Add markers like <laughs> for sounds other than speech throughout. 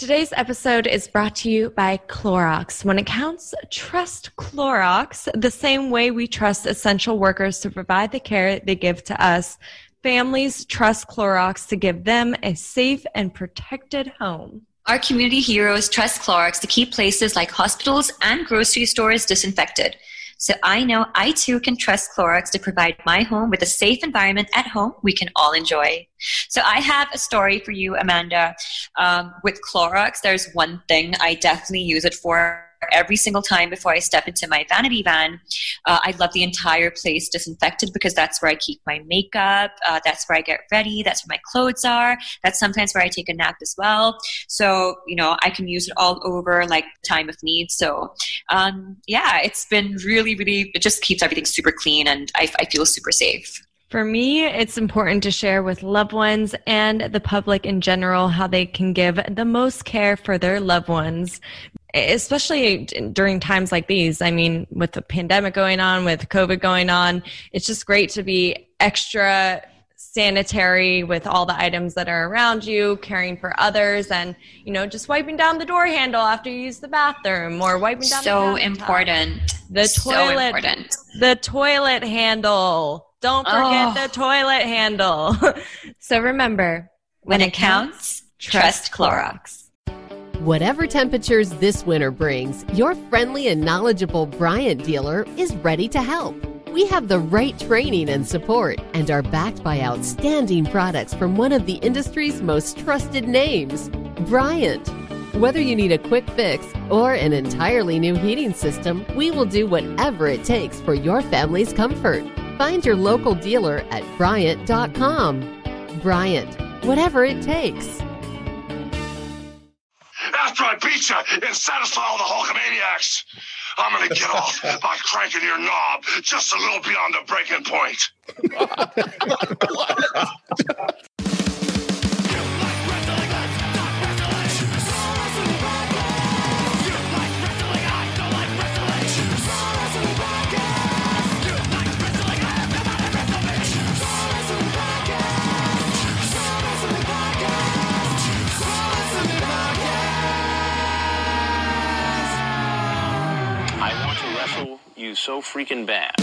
Today's episode is brought to you by Clorox. When it counts, trust Clorox the same way we trust essential workers to provide the care they give to us. Families trust Clorox to give them a safe and protected home. Our community heroes trust Clorox to keep places like hospitals and grocery stores disinfected. So I know I too can trust Clorox to provide my home with a safe environment at home we can all enjoy. So I have a story for you, Amanda. Um, with Clorox, there's one thing I definitely use it for every single time before I step into my vanity van. Uh, I love the entire place disinfected because that's where I keep my makeup. Uh, that's where I get ready. That's where my clothes are. That's sometimes where I take a nap as well. So, you know, I can use it all over like time of need. So, um, yeah, it's been really, really, it just keeps everything super clean and I, I feel super safe. For me, it's important to share with loved ones and the public in general how they can give the most care for their loved ones especially during times like these. I mean, with the pandemic going on, with COVID going on, it's just great to be extra sanitary with all the items that are around you, caring for others, and you know, just wiping down the door handle after you use the bathroom or wiping down. So the important. The so toilet. Important. The toilet handle. Don't forget oh. the toilet handle. <laughs> so remember, when, when it counts, trust Clorox. Whatever temperatures this winter brings, your friendly and knowledgeable Bryant dealer is ready to help. We have the right training and support and are backed by outstanding products from one of the industry's most trusted names, Bryant. Whether you need a quick fix or an entirely new heating system, we will do whatever it takes for your family's comfort. Find your local dealer at Bryant.com. Bryant, whatever it takes. After I beat you and satisfy all the Hulkamaniacs, I'm gonna get off <laughs> by cranking your knob just a little beyond the breaking point. <laughs> you so freaking bad.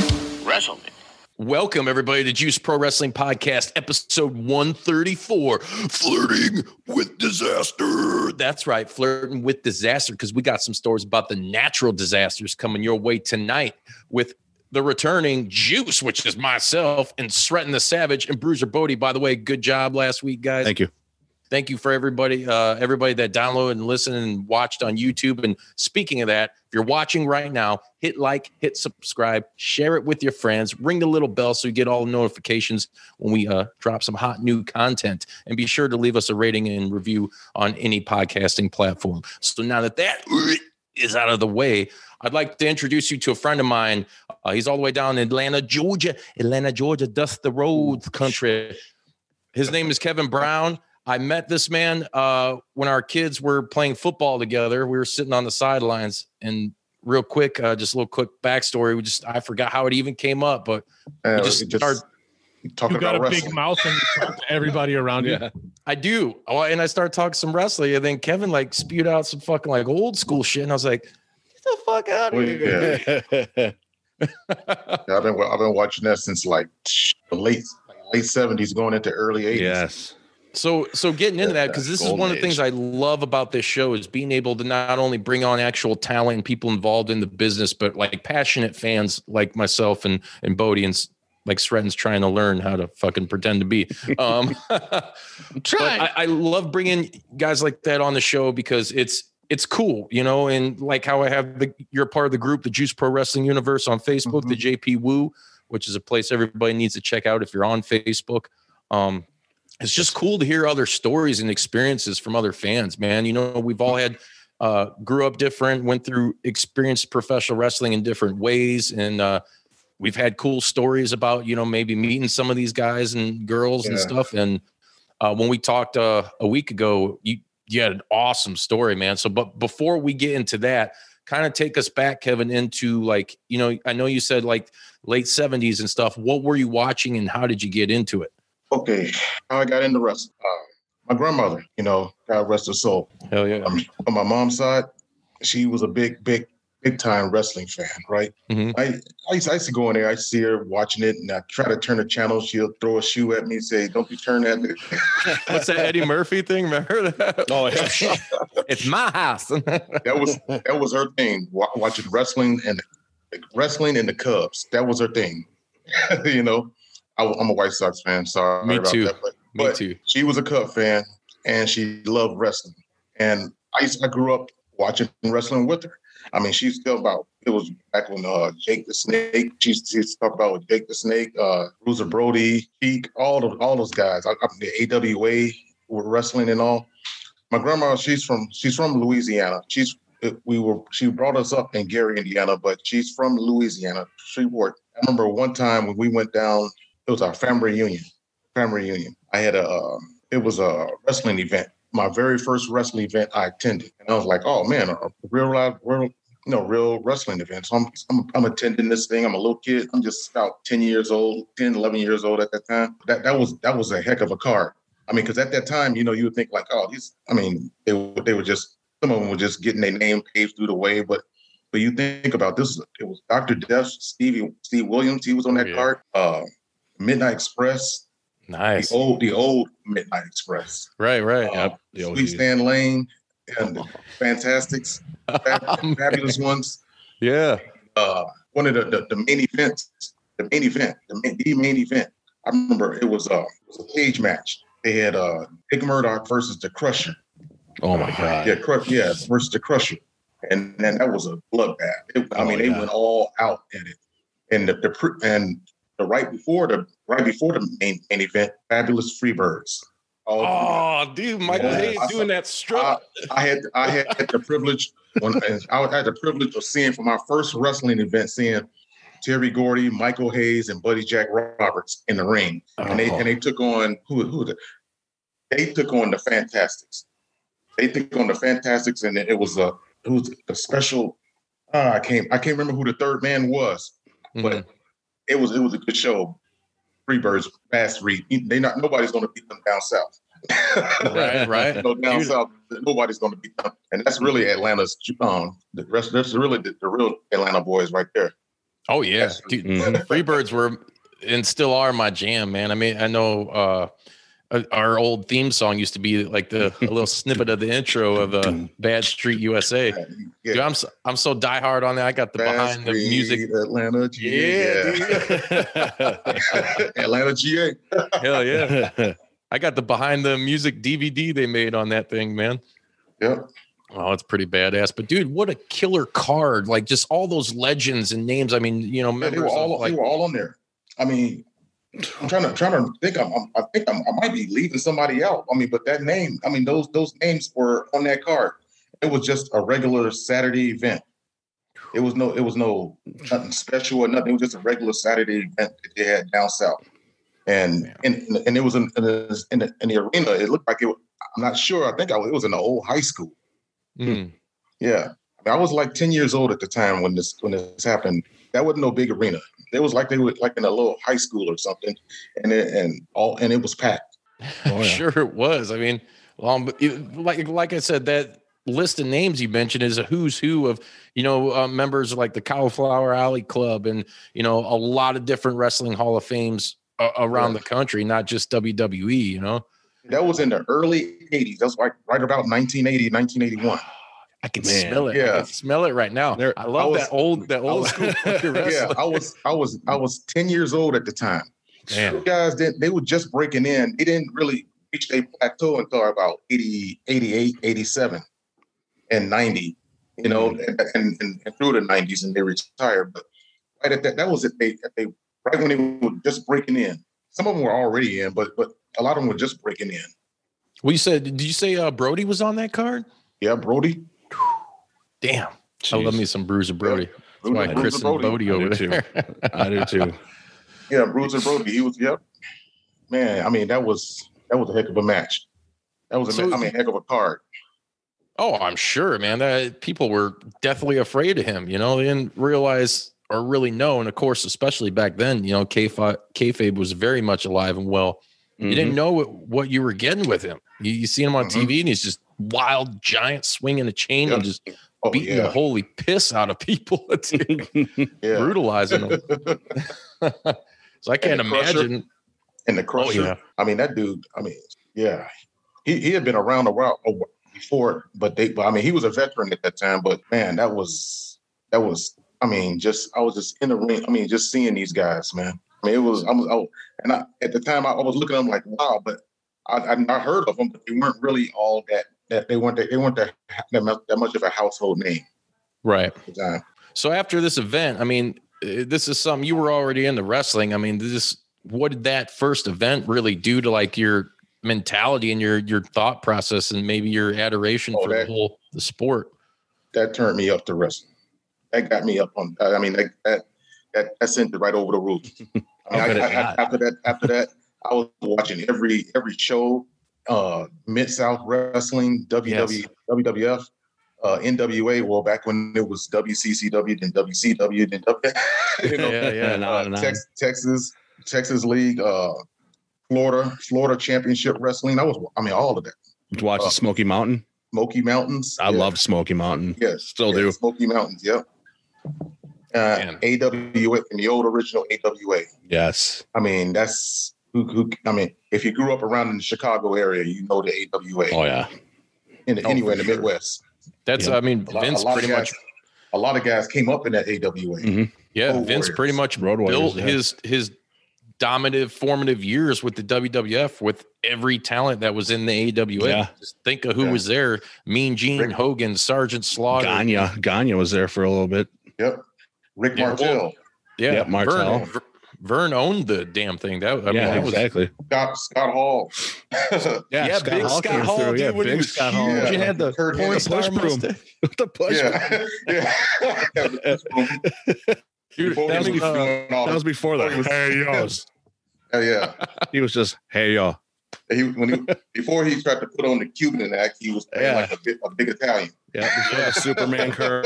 Wrestle me. Welcome, everybody, to Juice Pro Wrestling Podcast, episode 134 Flirting with Disaster. That's right, flirting with disaster, because we got some stories about the natural disasters coming your way tonight with the returning Juice, which is myself, and Sretton the Savage and Bruiser Bodie. By the way, good job last week, guys. Thank you thank you for everybody uh, everybody that downloaded and listened and watched on youtube and speaking of that if you're watching right now hit like hit subscribe share it with your friends ring the little bell so you get all the notifications when we uh, drop some hot new content and be sure to leave us a rating and review on any podcasting platform so now that that <clears throat> is out of the way I'd like to introduce you to a friend of mine. Uh, he's all the way down in Atlanta, Georgia. Atlanta, Georgia, dust the roads country. His name is Kevin Brown. I met this man uh, when our kids were playing football together. We were sitting on the sidelines, and real quick, uh, just a little quick backstory. We just I forgot how it even came up, but uh, we just, just started talking about wrestling. you got a wrestling. big mouth and you talk to everybody around you. Yeah, I do. Oh, and I started talking some wrestling, and then Kevin like spewed out some fucking like old school shit, and I was like, "Get the fuck out of here!" Yeah. <laughs> yeah, I've been I've been watching that since like late late seventies, going into early eighties. Yes. So, so getting into that because this is one of the things I love about this show is being able to not only bring on actual talent and people involved in the business, but like passionate fans like myself and and Bodie and like Sretton's trying to learn how to fucking pretend to be. Um, <laughs> <laughs> trying. I, I love bringing guys like that on the show because it's it's cool, you know, and like how I have the you're part of the group, the Juice Pro Wrestling Universe on Facebook, mm-hmm. the JP Woo, which is a place everybody needs to check out if you're on Facebook. Um, it's just cool to hear other stories and experiences from other fans, man. You know, we've all had uh, grew up different, went through experienced professional wrestling in different ways, and uh, we've had cool stories about you know maybe meeting some of these guys and girls yeah. and stuff. And uh, when we talked uh, a week ago, you you had an awesome story, man. So, but before we get into that, kind of take us back, Kevin, into like you know I know you said like late seventies and stuff. What were you watching, and how did you get into it? Okay, how I got into wrestling. Uh, my grandmother, you know, God rest her soul. Hell yeah. Um, on my mom's side, she was a big, big, big time wrestling fan, right? Mhm. I, I, used, I used to go in there, I see her watching it, and I try to turn the channel. She'll throw a shoe at me and say, Don't you turn that. What's that Eddie Murphy thing? Remember that? Oh, yeah. <laughs> it's my house. <laughs> that was that was her thing. Watching wrestling and wrestling and the Cubs. That was her thing. <laughs> you know, I, am a White Sox fan. Sorry Me about too. that, but, Me but too. She was a Cub fan and she loved wrestling. And I used, I grew up watching wrestling with her. I mean, she's still about. It was back when uh, Jake the Snake. She used she used to talk about Jake the Snake, uh, Bruiser Brody, Peak, all of all those guys. I, I, the AWA were wrestling and all. My grandma, she's from she's from Louisiana. She's we were she brought us up in Gary, Indiana, but she's from Louisiana, Shreveport. I remember one time when we went down. It was our family reunion. Family reunion. I had a um, it was a wrestling event. My very first wrestling event I attended, and I was like, "Oh man, a real live, real you know, real wrestling event." So I'm, I'm I'm attending this thing. I'm a little kid. I'm just about 10 years old, 10, 11 years old at that time. That that was that was a heck of a card. I mean, because at that time, you know, you would think like, "Oh, these." I mean, they were- they were just some of them were just getting their name paved through the way, but but you think about this, it was Dr. Death, Stevie Steve Williams, he was on that Yeah. card. Uh, Midnight Express, nice. the old the old Midnight Express. Right, right. Uh, Yep. Sweet Stan Lane and Fantastics, <laughs> fab- fabulous ones. yeah. Uh, one of the, the the main events, the main event, the main, the main event. I remember it was uh it was a cage match. They had uh Dick Murdoch versus the Crusher. Oh my god. Yeah, Crush, yeah, versus the Crusher, and then that was a bloodbath. It- I Oh, mean, they went all out at it, and the, the and the right before the right before the main, main event, Fabulous Freebirds. All Oh, dude, Michael Yeah. Hayes doing that strut. I had I had the privilege when I had the privilege of seeing for my first wrestling event, seeing Terry Gordy, Michael Hayes, and Buddy Jack Roberts in the ring, and they Oh. and they took on who who the, they took on the Fantastics. They took on the Fantastics, and it was a it was a special. Uh, I can't I can't remember who the third man was, but it was it was a good show. Freebirds, fast read. They not nobody's going to beat them down south. right, right. <laughs> So down Dude. south, nobody's going to beat them, and that's really Atlanta's. Um, the rest, that's really the, the real Atlanta boys right there. Oh yeah, dude. Freebirds were and still are my jam, man. I mean, I know uh, uh, our old theme song used to be like the a little <laughs> snippet of the intro of uh, Bad Street USA. Yeah. Dude, I'm so, I'm so diehard on that. I got the Fast behind the music. Atlanta, Yeah, GA. dude. <laughs> Atlanta, GA. hell yeah. <laughs> I got the behind the music DVD they made on that thing, man. Yep. Oh, it's pretty badass. But dude, what a killer card! Like just all those legends and names. I mean, you know, Yeah, they were all like they were all on there. I mean, I'm trying to trying to think. I'm, I'm- I think I'm, I might be leaving somebody out. I mean, but that name. I mean, those those names were on that card. It was just a regular Saturday event. It was no. It was no nothing special or nothing. It was just a regular Saturday event that they had down south. And and and it was in in the, in the, in the arena. It looked like it. was- I'm not sure. I think I, was- it was in the old high school. Mm. Yeah, I, mean, I was like ten years old at the time when this when this happened. That wasn't no big arena. It was like they were like in a little high school or something, and it, and all and it was packed. <laughs> Oh, yeah. Sure, it was. I mean, um, it- like like I said, that list of names you mentioned is a who's who of you know uh, members like the Cauliflower Alley Club and you know a lot of different wrestling Hall of Fames uh, around Yeah. the country, not just WWE. You know, That was in the early '80s. That's like right about 1980, 1981. I can Man, smell it. Yeah. I yeah. can smell it right now. There- I love was- that old that old was- school <laughs> Yeah. I was I was I was 10 years old at the time. Man. Guys didn't they were just breaking in. They didn't really reach their plateau until about 80, 88, 87, and 90. You know, and, and, and, and through the 90s, and they retired. But right at that, that was it. They, they right when they were just breaking in. Some of them were already in, but but a lot of them were just breaking in. Well, you said, did you say uh, Brody was on that card? Yeah, Brody. Damn, I love me some Bruiser Brody. That's why Bruiser Chris and Brody. Bodie I over do too. there. <laughs> I do too. Yeah, Bruiser Brody. He was. Yep. Man, I mean that was that was a heck of a match. That was a So- I mean heck of a card. Oh, I'm sure, man. That people were definitely afraid of him. You know, they didn't realize or really know. And of course, especially back then, you know, kayfabe, kayfabe was very much alive and well You didn't know what, what you were getting with him. You, you see him on Mhm. TV and he's just wild giant swinging a chain and just Oh, beating the holy piss out of people. <laughs> <laughs> Brutalizing them. <laughs> so I can't the Crusher. imagine. and the oh, crusher. yeah. I mean, that dude. I mean, yeah, he, he had been around a while oh, before, but they. But I mean, he was a veteran at that time. But man, that was that was. I mean, just I was just in the ring. I mean, just seeing these guys, man. I mean, it was. I was. I, and I, at the time, I, I was looking at them like, wow. But I, I, I heard of them, but they weren't really all that. That they weren't—they weren't that, that much- of a household name Right. at the time. So after this event, I mean, this is something you were already into wrestling. I mean, this what did that first event really do to like your mentality and your your thought process and maybe your adoration Oh, for that- the whole the sport? that turned me up to wrestling. That got me up on. I mean, that that that, that sent it right over the roof. <laughs> I mean, I- I- after that, after that, I was watching every every show, uh, Mid South Wrestling, WW, WWF, uh, NWA. Well, back when it was WCCW, then WCW, then W, <laughs> you know, Yeah, yeah, <laughs> and on uh, and on. Tex- Texas, Texas League, uh, Florida, Florida Championship Wrestling. I was, I mean, all of that. Did you watch the Uh, Smoky Mountain? Smoky Mountains. I yeah. love Smoky Mountain. Yes, Still yeah, do. Smoky Mountains. Yep. Uh, AWA in the old original AWA. Yes. I mean, that's who, who. I mean, if you grew up around in the Chicago area, you know the AWA. Oh yeah. in, Oh, anywhere in the sure. Midwest. That's Yeah. I mean, A lot, Vince a lot pretty of much a lot of guys came up in that AWA. Mhm. yeah, Road Vince pretty much Road Warriors, built yeah. his his dominative formative years with the WWF with every talent that was in the AWA. Yeah. Just think of who Yeah. was there: Mean Gene, Rick- Hogan, Sergeant Slaughter. Gagne. Gagne was there for a little bit. Yep. Rick Martel, Yeah, Yeah, Martel. Vern, Vern owned the damn thing. That I mean, yeah, that was exactly. Scott Scott Hall. <laughs> yeah, big Hall Scott Hall, through. dude, Yeah, big Scott huge Hall. and had the Curt porn Hennig. star Push broom. mustache. <laughs> the push. yeah, <laughs> yeah. Dude, that was, was uh, That was before before that. was- Hey, yours. yeah, yeah. He was just, hey y'all. He, when he, before he tried to put on the Cuban act, he was playing Yeah. like a big, a big Italian. Yeah, before the Superman curl.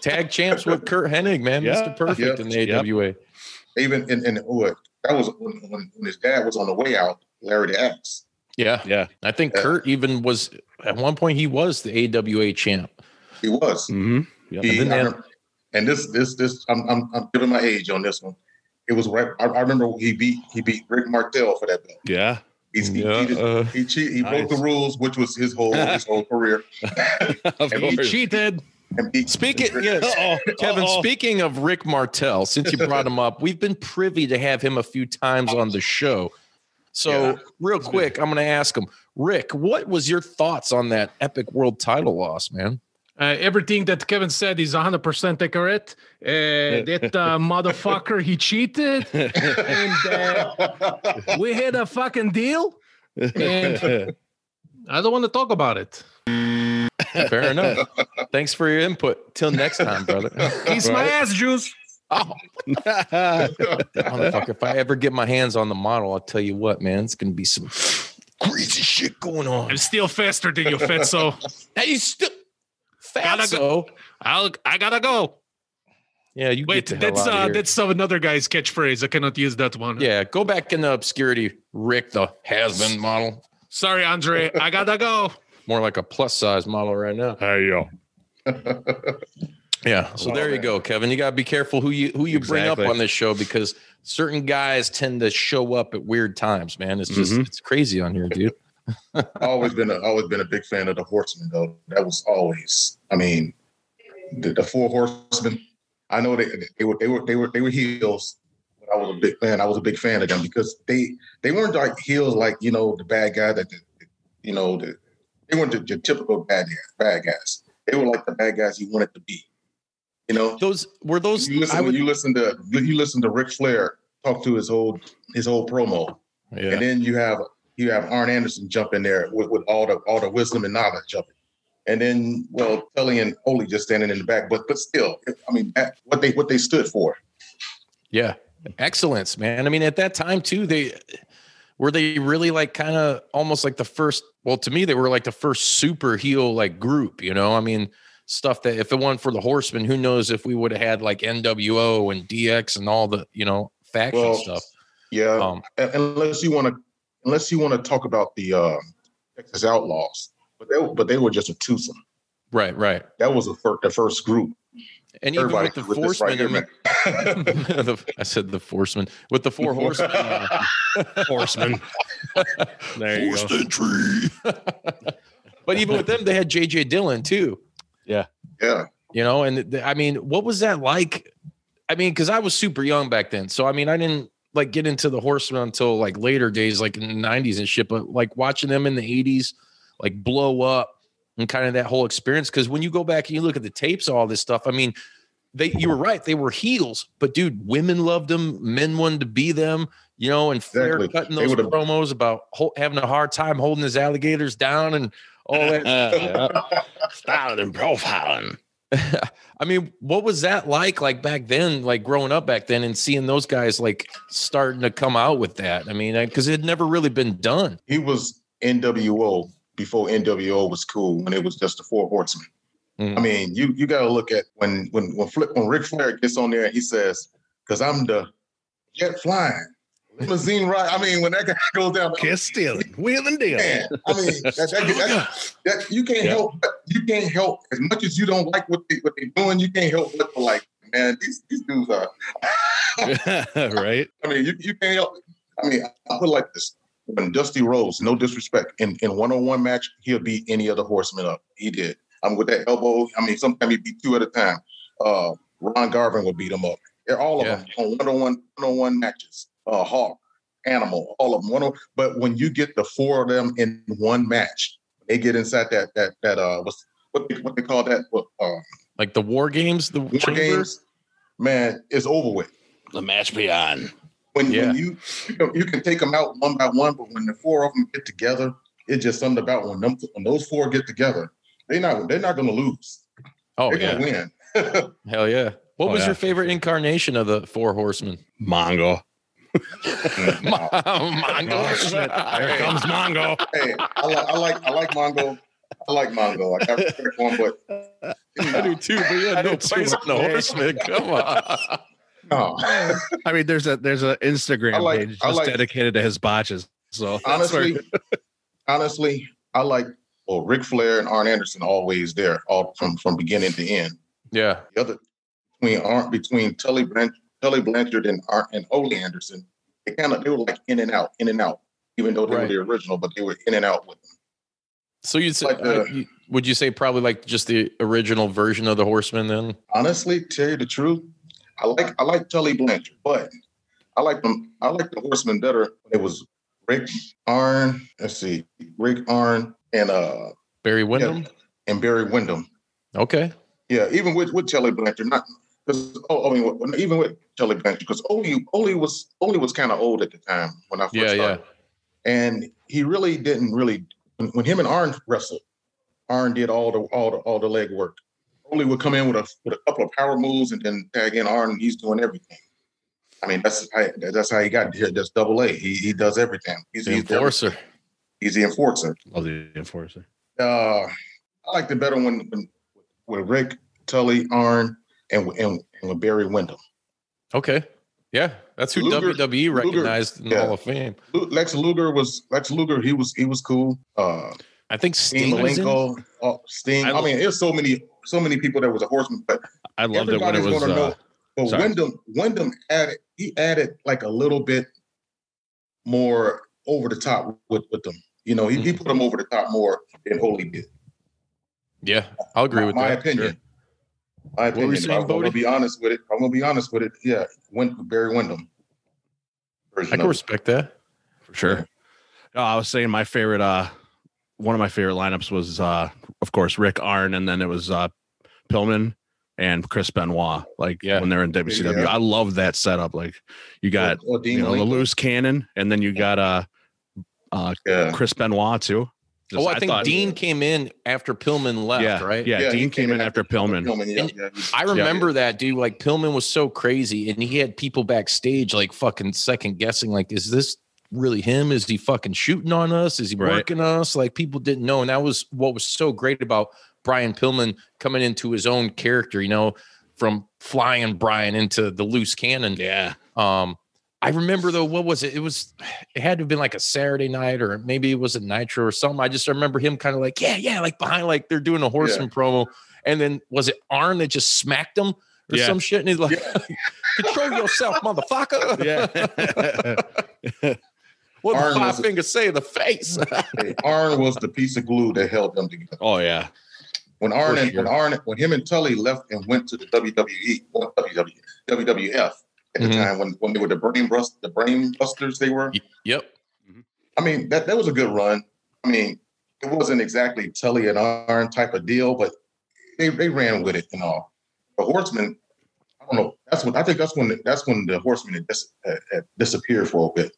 tag champs with Curt Hennig, man, Yeah. Mr. Perfect Yep. in the Yep. AWA. Even in, in what that was when, when, when his dad was on the way out, Larry the Axe. Yeah, Yeah. I think Yeah. Curt even was at one point he was the AWA champ. He was. Mm-hmm. Yep. He, And then remember- and this this this I'm, I'm I'm giving my age on this one. It was right. I, I remember he beat he beat Rick Martel for that belt. Yeah. He's, he, Yeah, cheated, uh, he cheat, he broke the rules, which was his whole his whole career. <laughs> of And he. Cheated. And beat Speaking, Rick- yes, Uh-oh. <laughs> Kevin. Uh-oh. Speaking of Rick Martel, since you brought him up, we've been privy to have him a few times on the show. So, Yeah. real quick, I'm going to ask him, Rick, what was your thoughts on that epic world title loss, man? Uh, everything that Kevin said is 100% accurate. Uh, that uh, <laughs> motherfucker, he cheated. And uh, we had a fucking deal. And <laughs> I don't want to talk about it. Fair enough. Thanks for your input. Till next time, brother. <laughs> Kiss my ass, juice. Oh, <laughs> motherfucker! If I ever get my hands on the model, I'll tell you what, man, it's going to be some crazy shit going on. I'm still faster than you, Fetso. <laughs> Hey, you still go. I'll, I gotta go. Yeah, you Wait, the that's uh, that's uh, another guy's catchphrase. I cannot use that one. Yeah, go back into obscurity, Rick, the has-been model. Sorry, Andre. I gotta go. More like a plus size model right now. Hey yo. Yeah. So Oh, there you go, Kevin. You gotta be careful who you who you bring up on this show because certain guys tend to show up at weird times, man. It's just Mhm. it's crazy on here, dude. <laughs> always been a always been a big fan of the Horsemen though. That was always. I mean, the, the Four Horsemen. I know they they were they were they were they were heels. But I was a big fan. I was a big fan of them because they they weren't like heels like you know the bad guy that the, you know the, they weren't the, the typical bad guys, bad guys. They were like the bad guys you wanted to be. You know, Those were those you listen would you listen to you listen to Ric Flair talk to his old his old promo. yeah. And then you have you have Arn Anderson jump in there with, with all the all the wisdom and knowledge jumping. And then well, Tully and Ole just standing in the back, but but still, I mean, that, what they what they stood for. Yeah. Excellence, man. I mean, at that time too, they were they really like kind of almost like the first, well, to me, they were like the first super heel like group, you know? I mean, stuff that if it weren't for the horsemen, who knows if we would have had like NWO and DX and all the, you know, faction Well, stuff. Yeah, Um, unless you want to unless you want to talk about the uh, Texas Outlaws, but they but they were just a twosome. Right, right. That was the first, the first group. And even Everybody with the with this right I, mean, the- <laughs> <laughs> I said the Forcemen with the four horsemen. <laughs> uh, Horseman. There you Forced go. entry. but even with them, they had JJ Dillon too. Yeah, Yeah. You know, and th- I mean, what was that like? I mean, because I was super young back then, so I mean, I didn't like get into the Horsemen until like later days, like in the '90s and shit. But like watching them in the '80s, like blow up and kind of that whole experience. Because when you go back and you look at the tapes, all this stuff, I mean, they you were right, they were heels, but dude, women loved them, men wanted to be them. You know, and Flair Exactly. cutting those promos about ho- having a hard time holding his alligators down and all that <laughs> Uh, Styling and profiling. <laughs> I mean, what was that like? Like back then, like growing up back then, and seeing those guys like starting to come out with that. I mean, because it had never really been done. he was NWO before NWO was cool when it was just the Four Horsemen. Mhm. I mean, you you got to look at when when when Flip, when Ric Flair gets on there, and he says, "Because I'm the jet flying limousine ride." I mean, when that guy <laughs> goes down, Kiss stealing. Wheeling dealing. man, I mean, that, that, that, <laughs> that, you can't Yeah. help. but- You can't help as much as you don't like what they what they're doing. You can't help but like, man, these these dudes are. <laughs> right? I mean, you, you can't help. I mean, I put like this: when Dusty Rhodes, no disrespect, in in one on one match, he'll beat any other horseman up. He did. I'm with that elbow. I mean, sometimes he beat two at a time. Uh, Ron Garvin would beat him up. They're all of Yeah. them on one on one one on one matches. Uh, Hawk, Animal, all of them. One on, but when you get the four of them in one match, they get inside that that that uh what's what they, what they call that what uh Like the war games, the war chamber. games. Man, it's over with The match beyond. When, Yeah. when you you can, you can take them out one by one, but when the four of them get together, it's just something about when them when those four get together, they not they're not going to lose. Oh they're yeah, going to win. <laughs> hell yeah. What Oh, was yeah, your favorite incarnation of the Four Horsemen? Mongo. <laughs> Mongo. Mm, oh, oh, there comes Mongo. hey, I like I like I like Mongo. I like Mongo. I got respect for him, but I do too, but you had no place on the Horsemen. Come on. <laughs> no. <laughs> I mean, there's a there's an Instagram like- page just like- dedicated to his botches. So <laughs> honestly, honestly, I like well Ric Flair and Arn Anderson always there, all from from beginning to end. Yeah, The other between Arn between Tully Blanchard, Tully Blanchard and Arn and Ole Anderson, they kind of they were like in and out, in and out, even though they Right. were the original, but they were in and out with them. so you'd say, Like the- uh, would you say probably like just the original version of the Horsemen then? Honestly, tell you the truth, I like I like Tully Blanchard, but I like them. I like the Horsemen better. It was Rick Arn. Let's see, Rick Arn and uh Barry Windham. and Barry Windham. Okay. Yeah, even with with Tully Blanchard, not because oh, I mean, even with Tully Blanchard, because Ole Ole was Ole was kind of old at the time when I first Yeah, started, yeah. and he really didn't really when, when him and Arn wrestled. Arn did all the all the all the leg work. Ole would come in with a with a couple of power moves and then tag in Arn. He's doing everything. I mean, that's how, that's how he got here. That's double A. He he does everything. He's The enforcer. He's the enforcer. Love the enforcer. Uh, I like the better when when with Rick Tully Arn and and, and with Barry Windham. Okay. Yeah, that's who Luger- WWE Luger- recognized in the yeah. Hall of Fame. Lex Luger was Lex Luger. He was he was cool. Uh, I think Sting Sting was in it. Malenko, uh, Sting. I I, mean, there's so many so many people that was a horseman, but I loved it when it was. gonna know. Uh, But sorry. Windham Windham added he added like a little bit more over the top with with them. You know, he, he Mm-hmm. put them over the top more than Holy did. Yeah, I'll agree my, with my that. opinion. Sure. My opinion. saying, I'm gonna be honest with it. I'm gonna be honest with it. Yeah, Win, Barry Windham. I can respect that. for sure. Oh, I was saying my favorite uh one of my favorite lineups was uh of course Rick Arn and then it was uh Pillman and Chris Benoit. Like Yeah. when they're in WCW. Yeah. I love that setup. Like you got or, or you know the loose cannon and then you got uh uh Yeah. Chris Benoit too. Just- oh, I, think thought- Dean came in after Pillman left, yeah, right? Yeah, Yeah, Dean came in after Pillman. yeah, yeah, I remember that dude. Like Pillman was so crazy, and he had people backstage like fucking second guessing. Like, is this really him? Is he fucking shooting on us? Is he Right. working us? Like people didn't know, and that was what was so great about Brian Pillman coming into his own character. You know, from flying Brian into the loose cannon. Yeah. Um, I remember though, what was it? It was, it had to have been like a Saturday night, or maybe it was a Nitro or something. I just remember him kind of like, yeah, yeah, like behind, like they're doing a horseman promo. And then was it Arn that just smacked him or Yeah. some shit? And he's like, control yourself, motherfucker. Yeah. <laughs> <laughs> <laughs> what Arn the was five a- say in the face? <laughs> Hey, Arn was the piece of glue that held them together. oh yeah. When Arn For and sure. when Arn when him and Tully left and went to the WWE, well, WW, WWF at Mhm. the time when when they were the brain bust the brain busters they were. yep. I mean that that was a good run. I mean it wasn't exactly Tully and Arn type of deal, but they they ran with it and all. The Horsemen, I don't know. That's when I think that's when that's when the Horsemen had, dis, had, had disappeared for a bit.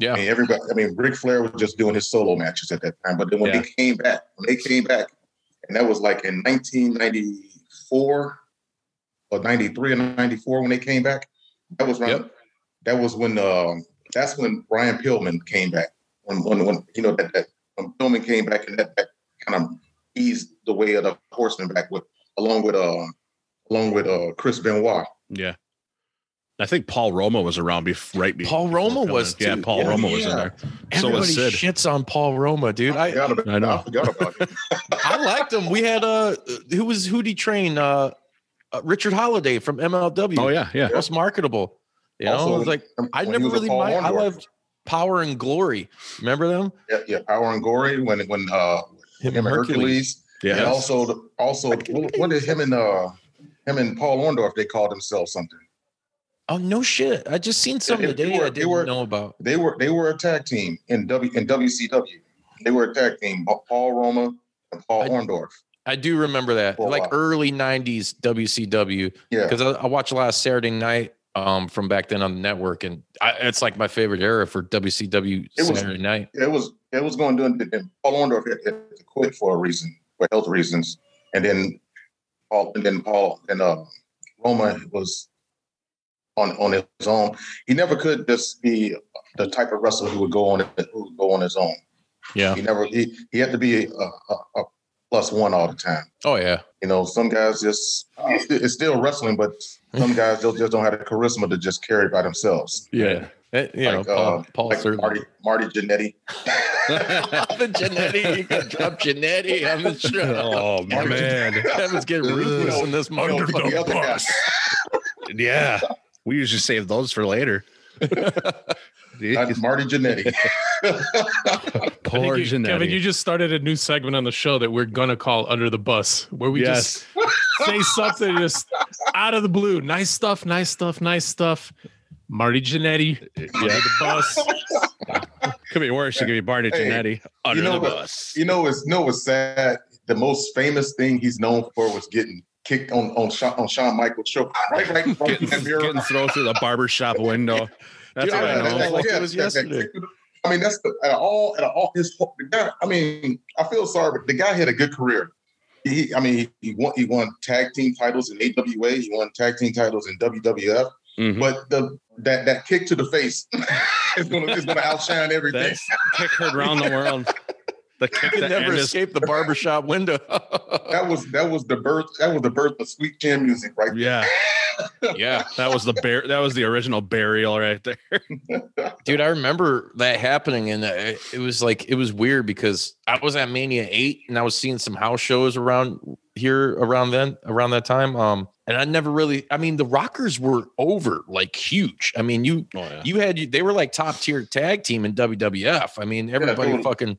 Yeah. I mean, everybody. I mean, Ric Flair was just doing his solo matches at that time, but then when Yeah. they came back, when they came back, and that was like in 1994 or 93 and 94 when they came back. That was around, Yep. that was when um that's when Brian Pillman came back. When when, when you know that, that when Pillman came back and that, that kind of eased the way of the horseman back with along with uh along with uh Chris Benoit. Yeah. I think Paul Roma was around bef- right before. Paul Roma was Yeah, too. Paul Yeah, Roma was in yeah. there. So Everybody was Sid. shits on Paul Roma, dude. I I, about, I know. I about. <laughs> I liked him. We had uh who was who did he train? Uh, uh Richard Holliday from MLW. Oh yeah, yeah. most marketable. You know, Also, it was like I never really mind. I Orndorff. loved Power and Glory. Remember them? Yeah, yeah, Power and Glory when when uh Him him and Hercules. Yeah. And also also what what did him and uh him and Paul Orndorff they called themselves something. Oh no shit! I just seen something They- they today were- I didn't were- know about. They were they were a tag team in W in WCW. They were a tag team. Paul Roma and Paul I- Orndorff. I do remember that, a like early '90s WCW, Yeah. because I, I watched a lot of Saturday Night um from back then on the network, and I, it's like my favorite era for WCW It was- Saturday Night. It was it was going to do. And Paul Orndorff had, had to quit for a reason, for health reasons, and then Paul and then Paul and uh, Roma was on on his own. He never could just be the type of wrestler who would go on who would go on his own. Yeah. He never he he had to be a, a, a plus one all the time. Oh yeah. You know, some guys just it's still- it's still wrestling, but some guys just, just don't have the charisma to just carry by themselves. Yeah. Eh, you know, Paul, uh, Paul like. Marty Marty Jannetty. <laughs> the Jannetty, you can drop Jannetty on the show. Oh man. Kevin's getting ruthless in this You know, motherfucker. the other Yeah. We usually save those for later. <laughs> Not Marty Jannetty. <laughs> Poor think you- Kevin, you just started a new segment on the show that we're gonna call "Under the Bus," where we Yes. just <laughs> say something just out of the blue. Nice stuff, nice stuff, nice stuff. Marty Jannetty, under the bus. Could be worse. It could be Barney Hey, Jannetty under you know the what- bus. You know, it's you know what's sad. The most famous thing he's known for was getting kicked on on Shawn, on Shawn Michaels' show. Right, right, right Getting, in getting thrown through the barber shop window. That's Dude, what I I know. know. Like it was yesterday. I mean, that's the at all at all his guy. I mean, I feel sorry, but the guy had a good career. He, I mean, he, he won he won tag team titles in AWA. He won tag team titles in WWF. Mhm. But the that that kick to the face <laughs> is gonna is gonna outshine everything. That's kick heard around the world. <laughs> The <laughs> kick that never ended- escape the barbershop window. That was that was the birth that was the birth of Sweet Chin Music right Yeah, yeah. that was the bear. That was the original burial right there. <laughs> Dude, I remember that happening, and uh, it was like it was weird because I was at Mania Eight, and I was seeing some house shows around here around then, around that time. Um, and I never really, I mean, the Rockers were over like huge. I mean, you Oh yeah. you had they were like top tier tag team in WWF. I mean, everybody were- fucking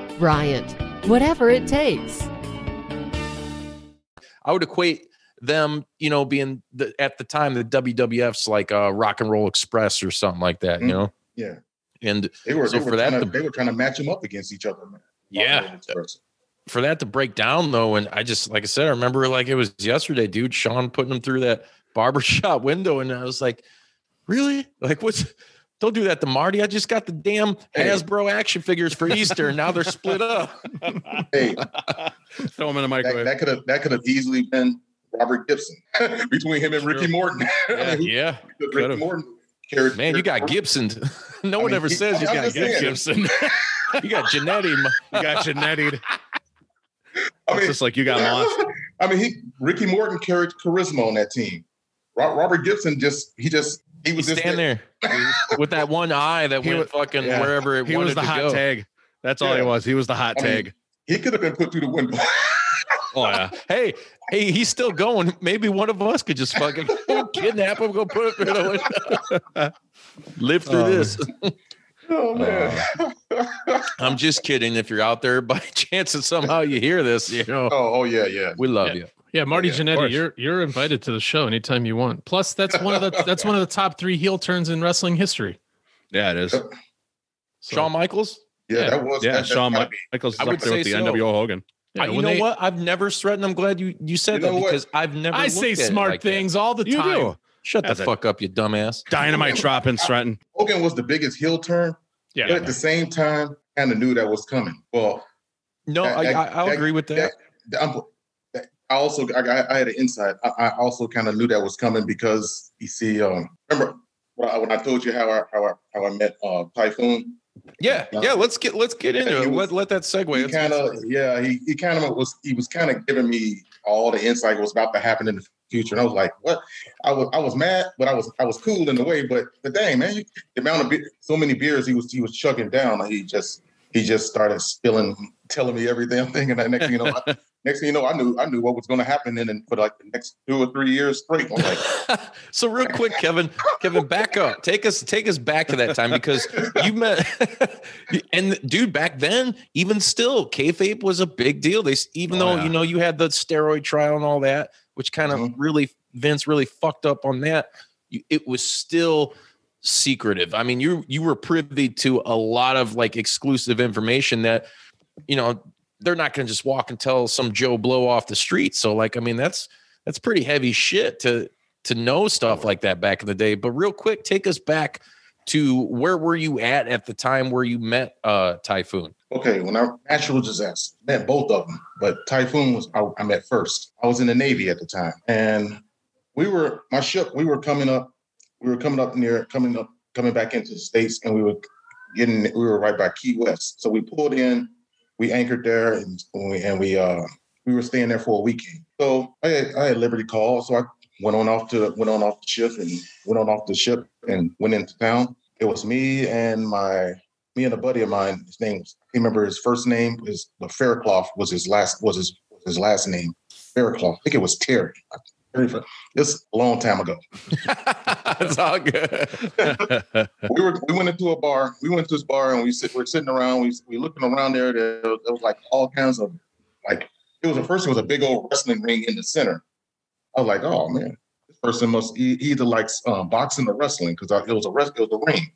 Bryant, whatever it takes. I would equate them, you know, being the, at the time the WWF's like uh, Rock and Roll Express or something like that, you Mhm. know. Yeah. And They were, so they were for that, trying to, to, they were trying to match them up against each other, man. Yeah. For that to break down though, and I just like I said, I remember like it was yesterday, dude. Shawn putting them through that barbershop <laughs> window, and I was like, really? Like, what's? Don't do that to Marty. I just got the damn Hey. Hasbro action figures for Easter, and now they're split up. <laughs> Hey, Throw them in the that, microwave. that could have that could have easily been Robert Gibson <laughs> between him and Ricky Morton. <laughs> I Yeah. mean, Yeah, Ricky could've. Morton carried man, you got carried- Gibson. no I one mean, ever he- says you got saying. Gibson. Gibson. You got Jannetty. you got Jannetty. I It's mean, just like you got lost. I mean, he Ricky Morton carried charisma on that team. Robert Gibson just he just he was just stand there with that one eye that went was- fucking yeah. wherever it He wanted was the to hot go. tag. That's all he was. He was the hot I mean, tag. He could have been put through the window. <laughs> Oh yeah. Hey, hey, he's still going. Maybe one of us could just fucking <laughs> kidnap him, go put him through the window. <laughs> Live through Oh, this. oh man. Uh, I'm just kidding. If you're out there by chance that somehow you hear this, you know, oh, oh yeah, yeah. we love Yeah. you. Yeah, Marty Yeah, of Jannetty, you're you're invited to the show anytime you want. Plus, that's one of the <laughs> that's one of the top three heel turns in wrestling history. Yeah, it is. So, Shawn Michaels. Yeah, Yeah. that was Yeah, that, that's Shawn Mi- Michaels is I up would there with the so. NWO Hogan. yeah, you know they- what? I've never threatened. I'm glad you you said You that know what? because I've never. I say at smart like that. things all the You time. do. Shut That's the it. fuck up, you dumbass. Dynamite dropping, Stratton. Hogan was the biggest heel turn, Yeah, but at the same time, kind of knew that was coming. Well, No, That- I, that- I, I'll that- agree with that. that- I'm- that- I also I, I had an insight. I, I also kind of knew that was coming because you see, um, remember when I, when I told you how I how I, how I met uh, Typhoon? Yeah, yeah. Let's get let's get into it. was- Let let that segue. He kind of yeah he he kind of was he was kind of giving me all the insight was about to happen in the future, and I was like, what? I was I was mad, but I was I was cool in a way. But but dang man, you, the amount of be- so many beers he was he was chugging down, he just he just started spilling, telling me everything. I'm thinking that next thing you know, I, <laughs> next thing you know, I knew I knew what was going to happen in and for like the next two or three years straight. I'm like, <laughs> so real quick, Kevin, Kevin, back up. Take us take us back to that time because you met <laughs> and dude, back then, even still, kayfabe was a big deal. They even Oh, though yeah. you know you had the steroid trial and all that, which kind of Mhm. really Vince really fucked up on that. It was still secretive. I mean, you you were privy to a lot of like exclusive information that you know they're not going to just walk and tell some Joe Blow off the street. So like, I mean, that's that's pretty heavy shit to to know stuff like that back in the day. But real quick, take us back to where were you at at the time where you met uh Typhoon? okay, when I natural disaster met both of them, but Typhoon was I, I met first. I was in the Navy at the time, and we were my ship. We were coming up. We were coming up near coming up coming back into the states, and we were getting. We were right by Key West, so we pulled in. We anchored there, and we and we uh we were staying there for a weekend. So I had, I had Liberty call, so I went on off to went on off the ship and went on off the ship and went into town. It was me and my me and a buddy of mine. His name was I remember his first name is Faircloth was his last was his was his last name. Faircloth. I think it was Terry. This a long time ago. <laughs> it's all good. <laughs> we were we went into a bar. We went to this bar and we sit we're sitting around. We we looking around there. There, there was like all kinds of like it was the first. It was a big old wrestling ring in the center. I was like, oh man, this person must e- either likes um, boxing or wrestling because it was a rest. It was a ring.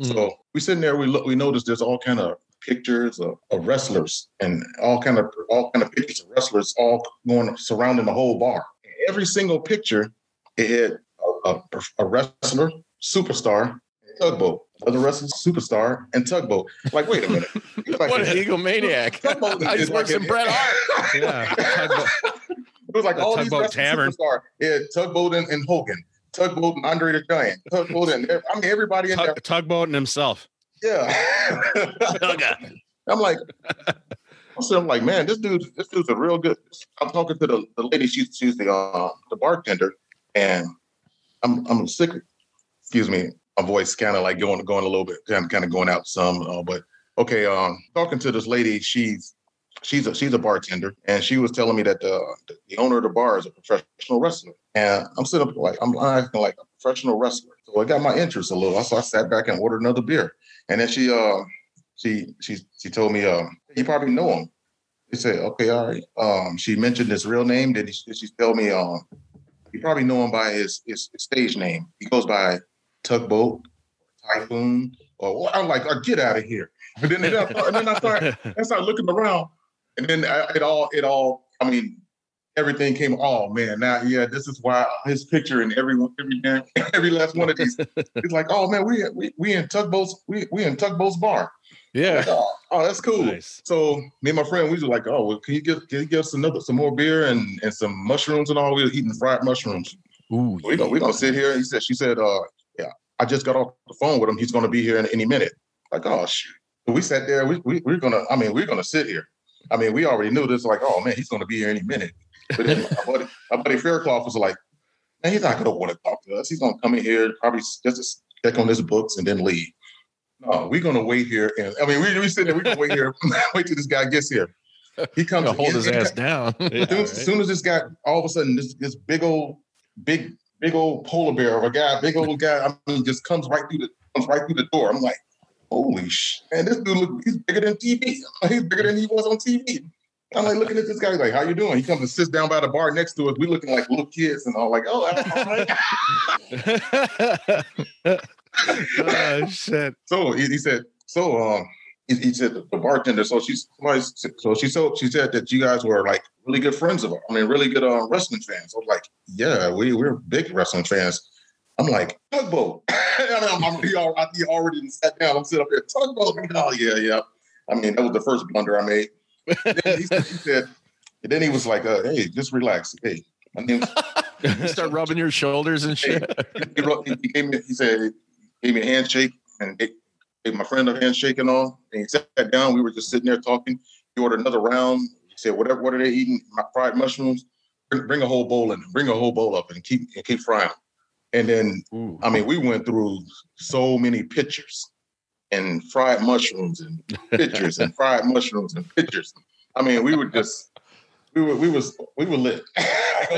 So we sitting there. We look. We noticed there's all kind of pictures of, of wrestlers and all kind of all kind of pictures of wrestlers all going surrounding the whole bar. Every single picture, it had a, a, a wrestler, superstar, tugboat. Other wrestler, superstar, and tugboat. Like, wait a minute. <laughs> Like, what an egomaniac. Tugboat I just works like in a- Bret Hart. <laughs> yeah. It was like The all these Tugboat wrestling Tavern. superstar. Yeah, tugboat and, and Hogan, tugboat and Andre the Giant, tugboat and I mean everybody in there. tug, tugboat and himself. Yeah. <laughs> I'm like, so I'm like, man, this dude, this dude's a real good. I'm talking to the, the lady, she's she's the uh, the bartender, and I'm I'm sick. Excuse me, my voice kind of like going going a little bit, kind of kind of going out some. Uh, but okay, um, talking to this lady, she's she's a she's a bartender, and she was telling me that the the owner of the bar is a professional wrestler. And I'm sitting up like I'm acting like a professional wrestler. So it got my interest a little. So I sat back and ordered another beer. And then she uh she she she told me um you probably know him. She said, okay, all right. Um, she mentioned his real name. Did, he, she tell me um you probably know him by his, his his stage name. He goes by Tugboat, Typhoon, or I'm like, oh, get out of here. <laughs> And then, start, and then I start, I start looking around, and then I, it all, it all. I mean, everything came. Oh man, now yeah, this is why his picture and every every damn, <laughs> every last one of these. It's like, oh man, we we we in Tugboat's we we in Tugboat's bar. Yeah. Oh, oh, that's cool. Nice. So me and my friend, we were like, oh, well, can you give can you give us another some more beer and and some mushrooms and all? We were eating fried mushrooms. Ooh, We gonna we gonna sit here. He said, she said, uh, yeah, I just got off the phone with him. He's gonna be here in any minute. Like, oh shoot. We sat there. We, we we're gonna. I mean, we're gonna sit here. I mean, we already knew this. Like, oh man, he's gonna be here any minute. But then my buddy, my buddy Faircloth was like, man, he's not gonna want to talk to us. He's gonna come in here probably just check on his books and then leave. No, we're gonna wait here. And I mean, we we sitting there. We're gonna wait here. <laughs> wait till this guy gets here. He comes. Gonna hold his he- ass down. <laughs> as soon, as soon as this guy, all of a sudden, this this big old, big, big old polar bear of a guy, big old guy, I mean, just comes right through the comes right through the door. I'm like, holy sh! Man, this dude look he's bigger than TV. <laughs> He's bigger than he was on TV. I'm like looking at this guy, like, how you doing? He comes and sits down by the bar next to us. We looking like little kids and all like, oh, all right. <laughs> oh shit. So he, he said, so um, he, he said the, the bartender. So she's so she so she said that you guys were like really good friends of her. I mean, really good uh, wrestling fans. I was like, yeah, we we're big wrestling fans. I'm like tugboat. <laughs> I'm, I'm, he, al- he already sat down. I'm sitting up there tugboat. Oh yeah, yeah. I mean, that was the first blunder I made. Then he, said- he <laughs> said, and then he was like, uh, hey, just relax. Hey, my name's You start rubbing your shoulders and shit. he, he, he gave me, he said, gave me a handshake and gave, gave my friend a handshake and all. And he sat down. We were just sitting there talking. He ordered another round. He said, whatever, what are they eating? My fried mushrooms. Bring, bring a whole bowl in. Bring a whole bowl up and keep and keep frying." And then, Ooh. I mean, we went through so many pictures and fried mushrooms and <laughs> pictures and fried mushrooms and pictures. I mean, we were just, we were, we was, we were lit. <laughs>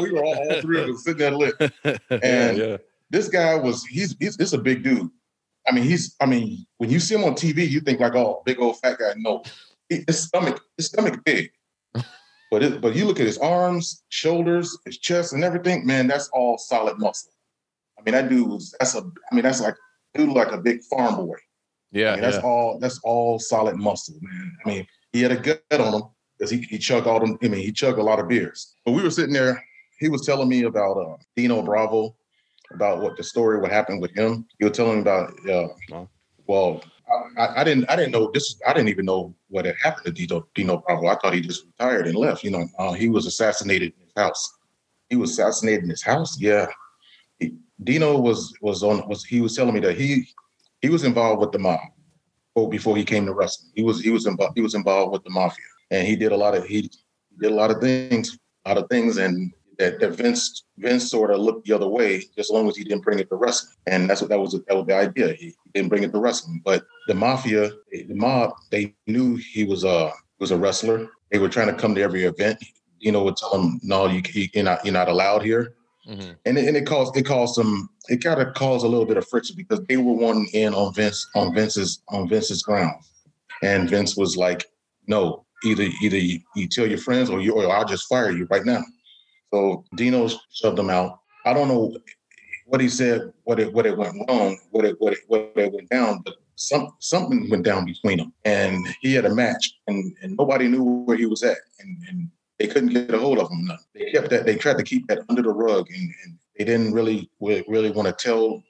we were all, all three of us sitting there lit. <laughs> And yeah. This guy was he's he's this a big dude. I mean, he's I mean, when you see him on TV, you think like, oh, big old fat guy. No, he, his stomach, his stomach big. <laughs> But it, but you look at his arms, shoulders, his chest, and everything. Man, that's all solid muscle. I mean, that dude was that's a. I mean, that's like dude like a big farm boy. Yeah. I mean, that's yeah. all. That's all solid muscle, man. I mean, he had a gut on him because he he chugged all them. I mean, he chugged a lot of beers. But we were sitting there. He was telling me about uh, Dino Bravo, about what the story, what happened with him. He was telling me about. Uh, well, I, I didn't. I didn't know this. I didn't even know what had happened to Dino Dino Bravo. I thought he just retired and left. You know, uh, he was assassinated in his house. He was assassinated in his house. Yeah. He, Dino was was on was he was telling me that he he was involved with the mob before, before he came to wrestling. He was he was involved he was involved with the mafia, and he did a lot of he did a lot of things, a lot of things, and that, that Vince Vince sort of looked the other way, just as long as he didn't bring it to wrestling, and that's what that was that was the idea. He, he didn't bring it to wrestling, but the mafia, the mob, they knew he was a was a wrestler. They were trying to come to every event. You know, would tell him, no, you, you're not you're not allowed here Mhm. and it, and it caused it caused some it kind of caused a little bit of friction because they were wanting in on Vince on Vince's on Vince's ground, and Vince was like, "No, either either you, you tell your friends or you or I'll just fire you right now." So Dino shoved them out. I don't know what he said, what it what it went wrong, what it what it what it went down, but some something went down between them, and he had a match, and and nobody knew where he was at, and and they couldn't get a hold of him. They kept that. They tried to keep that under the rug, and, and they didn't really really want to tell.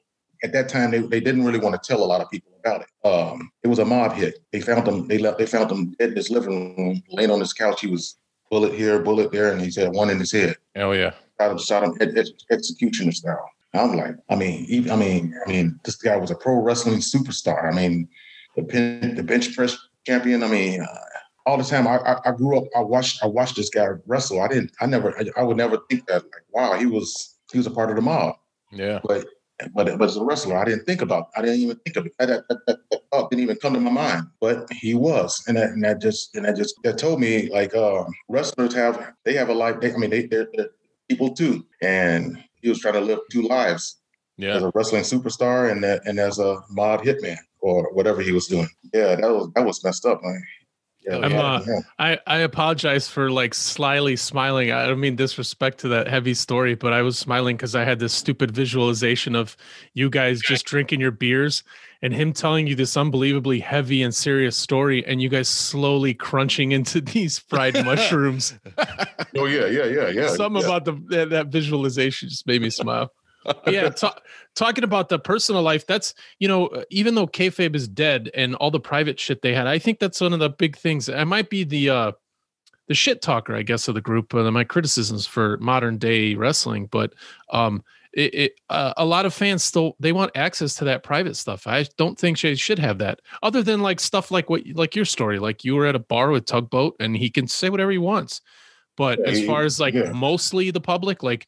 At that time, they, they didn't really want to tell a lot of people about it. Um, it was a mob hit. They found him. They left. They found him dead in his living room, laying on his couch. He was bullet here, bullet there, and he had one in his head. Oh yeah. Shot him, shot him ex- ex- executioner style. I'm like, I mean, he, I mean, I mean, this guy was a pro wrestling superstar. I mean, the pin, the bench press champion. I mean, uh, all the time. I, I I grew up. I watched I watched this guy wrestle. I didn't. I never. I, I would never think that. Like, wow, he was he was a part of the mob. Yeah. But but but as a wrestler, I didn't think about. I didn't even think of it. That, that, that, that thought didn't even come to my mind. But he was, and that, and that just and that just that told me like uh, wrestlers have they have a life. They, I mean, they they're, they're people too, and he was trying to live two lives Yeah. as a wrestling superstar and that, and as a mod hitman or whatever he was doing. Yeah, that was that was messed up, man. Yeah, I'm, uh, yeah. I, I apologize for like slyly smiling. I don't mean disrespect to that heavy story, but I was smiling because I had this stupid visualization of you guys just drinking your beers and him telling you this unbelievably heavy and serious story, and you guys slowly crunching into <laughs> these fried mushrooms. <laughs> Oh yeah, yeah, yeah, yeah. Something yeah. about the that, that visualization just made me smile. Yeah, ta- talking about the personal life, that's you know, even though kayfabe is dead and all the private shit they had, I think that's one of the big things. I might be the uh the shit talker, I guess, of the group. Uh, my criticisms for modern day wrestling, but um, it, it uh, a lot of fans still they want access to that private stuff. I don't think they should have that, other than like stuff like what like your story, like you were at a bar with Tugboat and he can say whatever he wants. But Yeah, as far as like yeah. mostly the public, like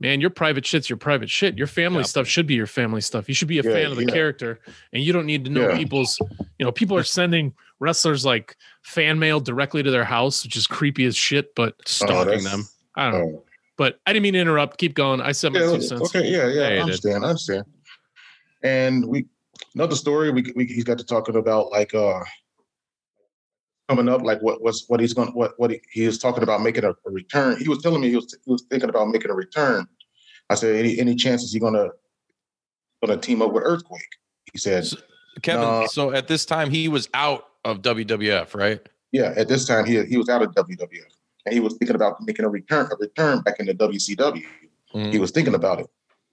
man, your private shit's your private shit. Your family stuff should be your family stuff. You should be a Yeah, fan of the yeah. character, and you don't need to know Yeah. people's. You know, people are sending wrestlers like fan mail directly to their house, which is creepy as shit. But Stalking Oh, them. I don't know. Oh. But I didn't mean to interrupt. Keep going. I said my Yeah, two cents. okay, yeah, yeah, Yeah, I understand, I understand. And we another story we, we he's got to talking about like uh coming up, like what was what he's going what what he, he was talking about making a, a return. He was telling me he was he was thinking about making a return. I said, any any chances he gonna gonna team up with Earthquake? He said, Kevin, No. so at this time he was out of WWF, right? yeah. At this time, he he was out of WWF, and he was thinking about making a return a return back into WCW. Mm. He was thinking about it.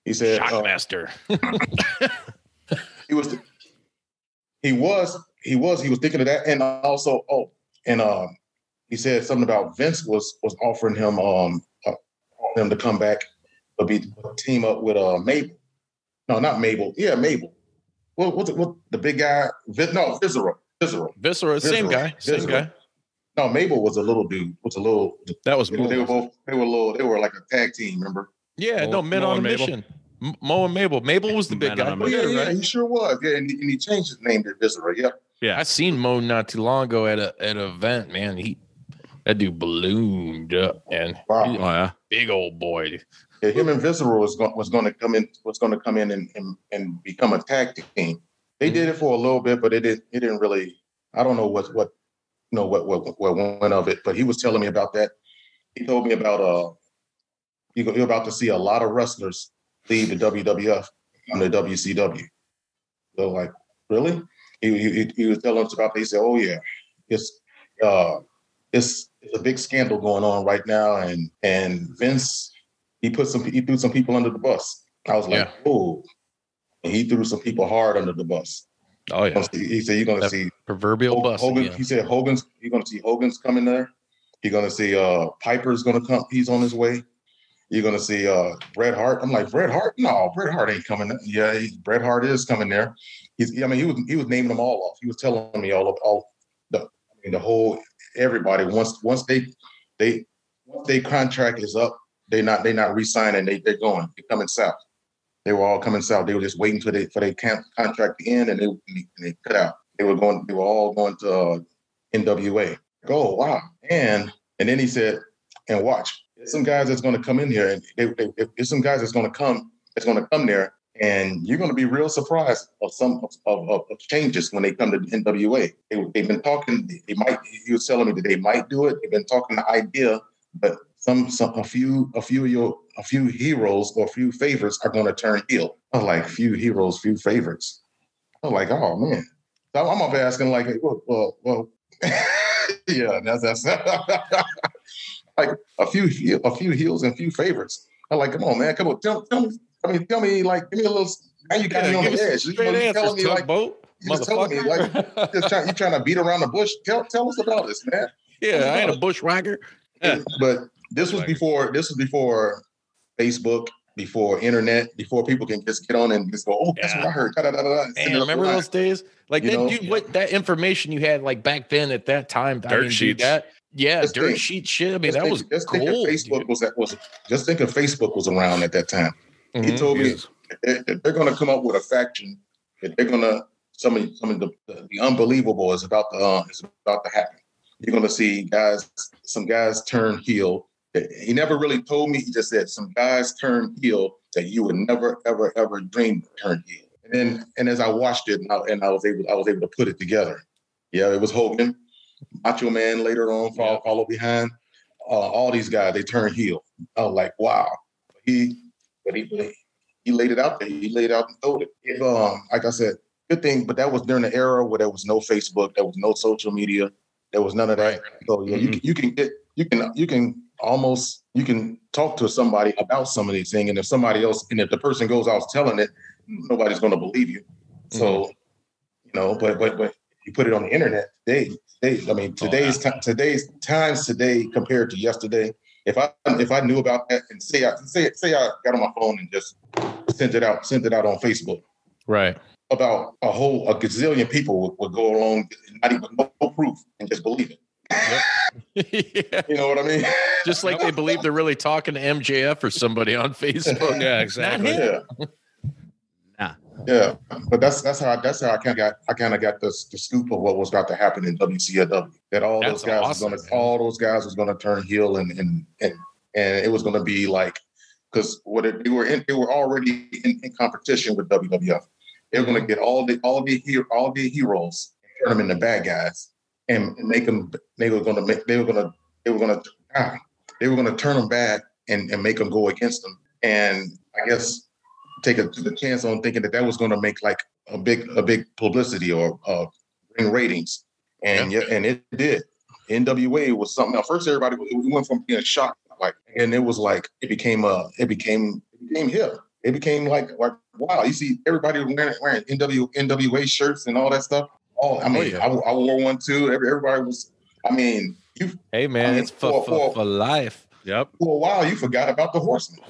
He said, uh, Shockmaster. <laughs> he was he was he was he was thinking of that. And also oh and um he said something about Vince was was offering him um uh, offering him to come back to be team up with uh Mabel. No not Mabel. Yeah Mabel. What what's it, what the big guy? Vin, no Viscera. Viscera. Viscera, same Viscera, guy, same guy. no Mabel was a little dude was a little That was they, were- they were both they were little they were like a tag team remember? Yeah, Mo- no, men Mo on a Mabel. mission. Mo and Mabel. Mabel was the big Men guy. on a oh yeah Yeah, yeah right. he sure was. Yeah and he, and he changed his name to Viscera yeah Yeah. I seen Mo not too long ago at a at an event. Man, he that dude ballooned up and wow Oh yeah. big old boy. Yeah, him and Viscera was going was going to come in was going to come in and, and and become a tag team. They did it for a little bit, but it didn't it didn't really. I don't know what what you know what what what went of it. But he was telling me about that. He told me about uh you you're about to see a lot of wrestlers leave the WWF and the WCW. So like really, he he, he was telling us about. He said, oh yeah, it's uh it's it's a big scandal going on right now, and and Vince he put some he threw some people under the bus. I was like, Yeah. oh, and he threw some people hard under the bus. Oh yeah, He said you're gonna That see proverbial Hogan, bus. Hogan- again. he said Hogan's you're gonna see Hogan's coming there. You're gonna see uh Piper's gonna come, he's on his way. You're gonna see uh Bret Hart. I'm like, Bret Hart? No, Bret Hart ain't coming. Yeah, he, Bret Hart is coming there. He's I mean, he was he was naming them all off. He was telling me all of all the I mean the whole everybody once once they they once their contract is up, they not they not re-signing, they they're going, they're coming south. They were all coming south. They were just waiting for they for their camp contract to end and they and they cut out. They were going, they were all going to uh, NWA. Oh wow. And and then he said, and watch, there's some guys that's gonna come in here and they, they, there's some guys that's gonna come, that's gonna come there, and you're gonna be real surprised of some of, of, of changes when they come to NWA. They, they've been talking, they might was telling me that they might do it. They've been talking the idea, but some some a few a few of your a few heroes or a few favorites are gonna turn heel. I was like, few heroes, few favorites. I'm like, oh man. So I'm up asking like, well, well, well <laughs> yeah, that's that's <laughs> like a few a few heels and a few favorites. I'm like, come on, man, come on, tell, tell me. I mean, tell me, like, give me a little. Now you got Yeah, me on the edge. You know, straight you answers, telling me like, tugboat, you just telling me motherfucker. like, just trying, you trying to beat around the bush. Tell tell us about this, man. yeah, I ain't a bushwhacker. But this was before. This was before Facebook, before internet, before people can just get on and just go, oh, that's what I heard. Man, remember those days? Like You that, know? dude, what that information you had like back then at that time. I Dirt mean, dude, sheets. That, yeah, Just dirt think- sheet shit. I mean, that think- was just think if. Facebook dude. was that was just think if Facebook was around at that time. He Mhm. told me Jesus. they're, they're going to come up with a faction that they're going to some of some of the, the unbelievable is about to uh, is about to happen. You're going to see guys, some guys turn heel. He never really told me. He just said some guys turn heel that you would never, ever, ever dream to turn heel. And then, and as I watched it, and I, and I was able, I was able to put it together. Yeah, it was Hogan, Macho Man later on, follow, follow behind. Uh, all these guys, they turn heel. I was like, wow. He, but he, he laid it out there. He laid it out and told it. If, um, like I said, good thing, but that was during the era where there was no Facebook, there was no social media, there was none of that. So yeah, mm-hmm. you, you can get, you can, you can almost, you can talk to somebody about some of these things, and if somebody else, and if the person goes out telling it, nobody's going to believe you. Mm-hmm. So, you know, but but but you put it on the internet today. Today, I mean, oh, today's t- today's times today compared to yesterday. If I if I knew about that and say I say say I got on my phone and just sent it out, sent it out on Facebook, right? About a whole a gazillion people would, would go along, not even no proof, and just believe it. Yep. yeah. <laughs> You know what I mean? Just like they believe they're really talking to MJF or somebody on <laughs> Facebook. yeah, exactly. Yeah. Yeah, but that's that's how I, that's how I kind of got I kind of got the, the scoop of what was about to happen in WCW. That all that's those guys awesome, was gonna all those guys was gonna turn heel and and and and it was gonna be like because what it, they were in, they were already in, in competition with WWF. They were gonna mm-hmm. get all the all the all the heroes turn them into bad guys and, and make them. They were gonna make they were gonna they were gonna ah, they were gonna turn them bad and, and make them go against them. And I guess take a, a chance on thinking that that was going to make like a big a big publicity or uh, bring ratings, and yeah. yeah, and it did. NWA was something. Now, first, everybody we went from being shocked, like, and it was like it became a it became it became hip. It became like like wow, you see everybody wearing wearing NW NWA shirts and all that stuff. Oh, I mean, oh, yeah. I, I, wore one too. Everybody was. I mean, you. Hey man, I mean, it's for, for, for, for life. Yep. For a while, you forgot about the horsemen.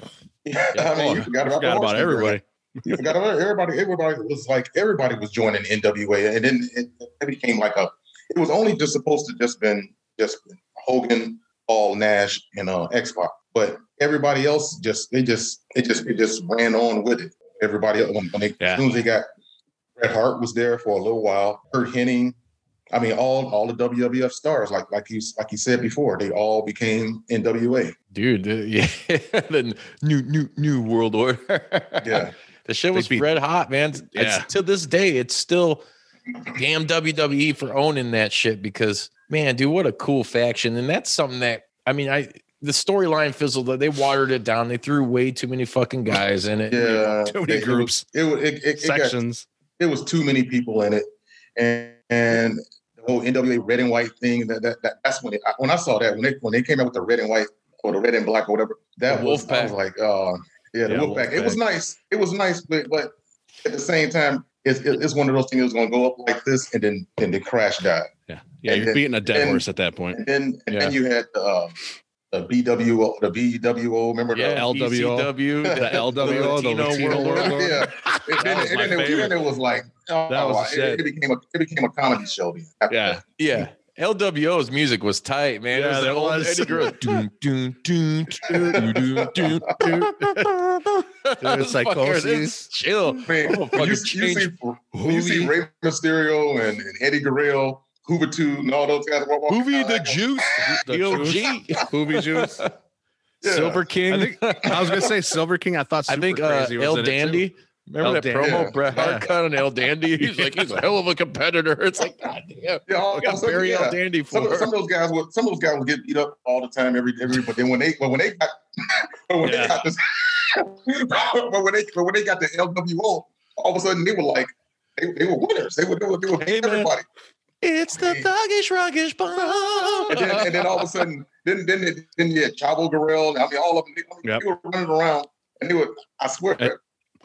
Yeah, I mean, you forgot about, forgot about everybody. you forgot about everybody. Everybody was like everybody was joining NWA, and then it, it became like a. It was only just supposed to just been just Hogan, Hall Nash, and uh, X Pac, but everybody else just they just it just it just ran on with it. Everybody else when, they, yeah. as soon as they got Bret Hart was there for a little while. Curt Hennig, I mean, all all the WWF stars, like like you like you said before, they all became NWA. Dude, <laughs> yeah, the new new new world order. yeah, <laughs> the shit was red hot, man. Yeah. It's, to this day, it's still damn WWE for owning that shit because man, dude, what a cool faction, and that's something that I mean, I the storyline fizzled. They watered it down. They threw way too many fucking guys in it. Yeah, too many it, groups. It, it, it, sections. Got, it was too many people in it, and and the whole NWA red and white thing. That, that, that that's when it, when I saw that when they when they came out with the red and white or the red and black or whatever. That the was I was like, uh, yeah, the yeah, Wolfpac. It was nice. It was nice, but but at the same time, it's, it's one of those things that's going to go up like this and then and then crash die. Yeah, yeah, and you're then, beating a dead horse at that point. And then and yeah. then you had uh, the BWO, the BWO, remember yeah, the LWO, the LWO, the Latino, Latino World War. yeah, and then, and then, it, then, it, was like, oh, that was it, it, became a it became a comedy show. Yeah, yeah. LWO's music was tight, man. Yeah, it was, was. Eddie Guerrero. doom, doom, doom, doom, doom, doom, doom. Psychosis. Chill. Man, oh, you, you, see, you see Rey Mysterio and, and Eddie Guerrero Juventud and all those guys. Juvi the Juice, the OG, Juvi Juice, <laughs> yeah. Silver King. I, think, I was gonna say Silver King. I thought. I think uh, El Dandy. Remember El that Dan- promo yeah. Bret Hart cut on El Dandy? <laughs> He's like, he's a hell of a competitor. It's like, God damn. Yeah, all, got some, yeah. El Dandy for some, some, of those guys would some of those guys would get beat up all the time, every every. But then when they but when they got <laughs> but when yeah. they got this, <laughs> but when they but when they got the LWO, all of a sudden they were like they, they were winners. They were they were, they were hey, everybody. It's the thuggish ruggish bomb. And then, and then all of a sudden, then then then you had Chavo Guerrero. I mean, all of them. They, yep. they were running around, and they were. I swear, hey.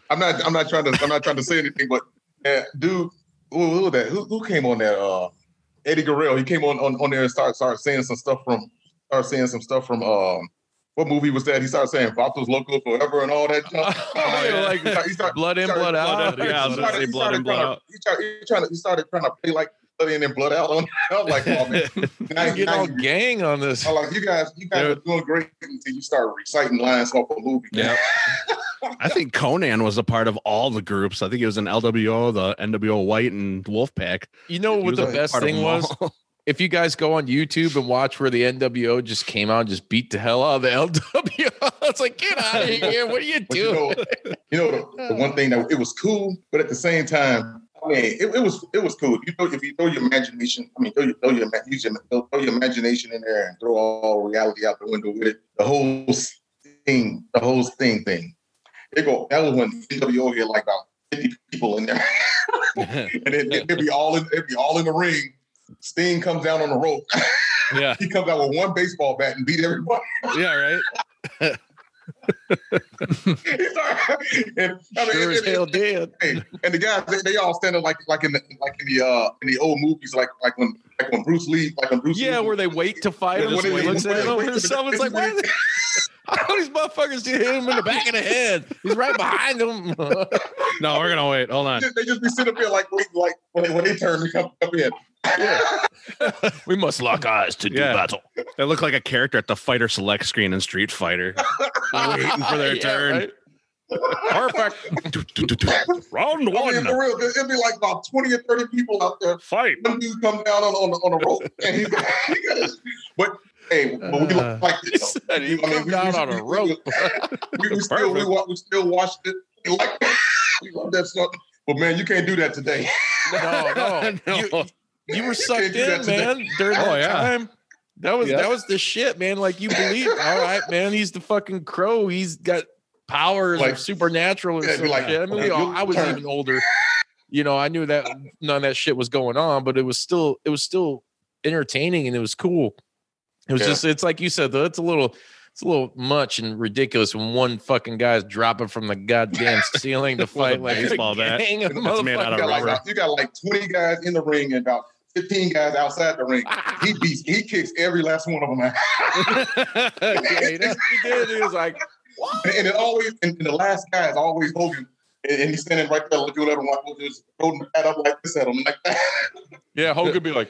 I'm not. I'm not trying to. I'm not trying to say anything, but uh, dude, who, who that? Who, who came on that? Uh, Eddie Guerrero. He came on on, on there and started started saying some stuff from. Started saying some stuff from. Um, what movie was that? He started saying Vatos Loco forever and all that stuff. <laughs> oh, yeah, like he started, blood in, blood out. Yeah, I was gonna say blood in, blood out. He started, he, tried, he started trying to play like blood in and blood out on. I was <laughs> like, oh man, now, <laughs> you get all you, gang on this. I'm like, you guys, you guys are doing great until you start reciting lines off a movie. Yeah. <laughs> I think Konnan was a part of all the groups. I think he was in LWO, the NWO White, and Wolfpac. You know what the best thing was? If you guys go on YouTube and watch where the NWO just came out and just beat the hell out of the LWO, it's like, get out of here. What are you But you doing? know, you know the, the one thing that it was cool, but at the same time, I mean, it, it was it was cool. You know, if you throw your imagination, I mean, throw your throw your, use your throw your imagination in there and throw all reality out the window with it. The whole thing, the whole thing thing. They go. That was when NWO had like about fifty people in there, <laughs> and then they'd be all in. They'd be all in the ring. Sting comes down on the rope. Yeah, <laughs> he comes out with one baseball bat and beat everybody. yeah, right. <laughs> And, I mean, Sure as hell and- did. And the guys, they, they all standing like like in the like in the uh in the old movies, like like when like when Bruce Lee, like when Bruce Yeah, Lee, where they wait to fight him. When he looks at him and to- someone's like? <laughs> the- How come these motherfuckers just hit him in the back of the head? He's right behind him. <laughs> No, we're gonna wait. Hold on. they just, be sitting up there like wait, like when they, when they turn to come up in. <laughs> we must lock eyes to do Yeah. battle. They look like a character at the fighter select screen in Street Fighter, <laughs> waiting for their Yeah, turn. right? Perfect. Round I mean, one, for real, it'd be like about twenty or thirty people out there. fight. One dude come down on on, on a rope, and he's got, he got his, but hey, but we look uh-huh. like <laughs> He this. said he I mean, we- down <laughs> we- <laughs> on a we- rope. we, we still we, we still watched it. We like we love that stuff. But man, you can't do that today. No, no. No. You, you were sucked can't do that in, man, during Oh, that yeah. time. That was Yeah. that was the shit, man. Like you believe, all right, man. He's the fucking crow. He's got powers or Like- supernatural or Yeah, some like, shit. I mean, we you- all, I was turn. even older. You know, I knew that none of that shit was going on, but it was still it was still entertaining and it was cool. It was Yeah. just it's like you said though. It's a little it's a little much and ridiculous when one fucking guy's dropping from the goddamn <laughs> ceiling to fight like baseball a bat. gang of That's made out You of got, like, you got like 20 guys in the ring and about 15 guys outside the ring. <laughs> He beats, he kicks every last one of them. out. <laughs> yeah, he did. He did. He was like, and, and it always, and, and the last guy is always Hogan. And, and he's standing right there looking at him like, just holding the hat up like this at him, like that. yeah, Hogan be like,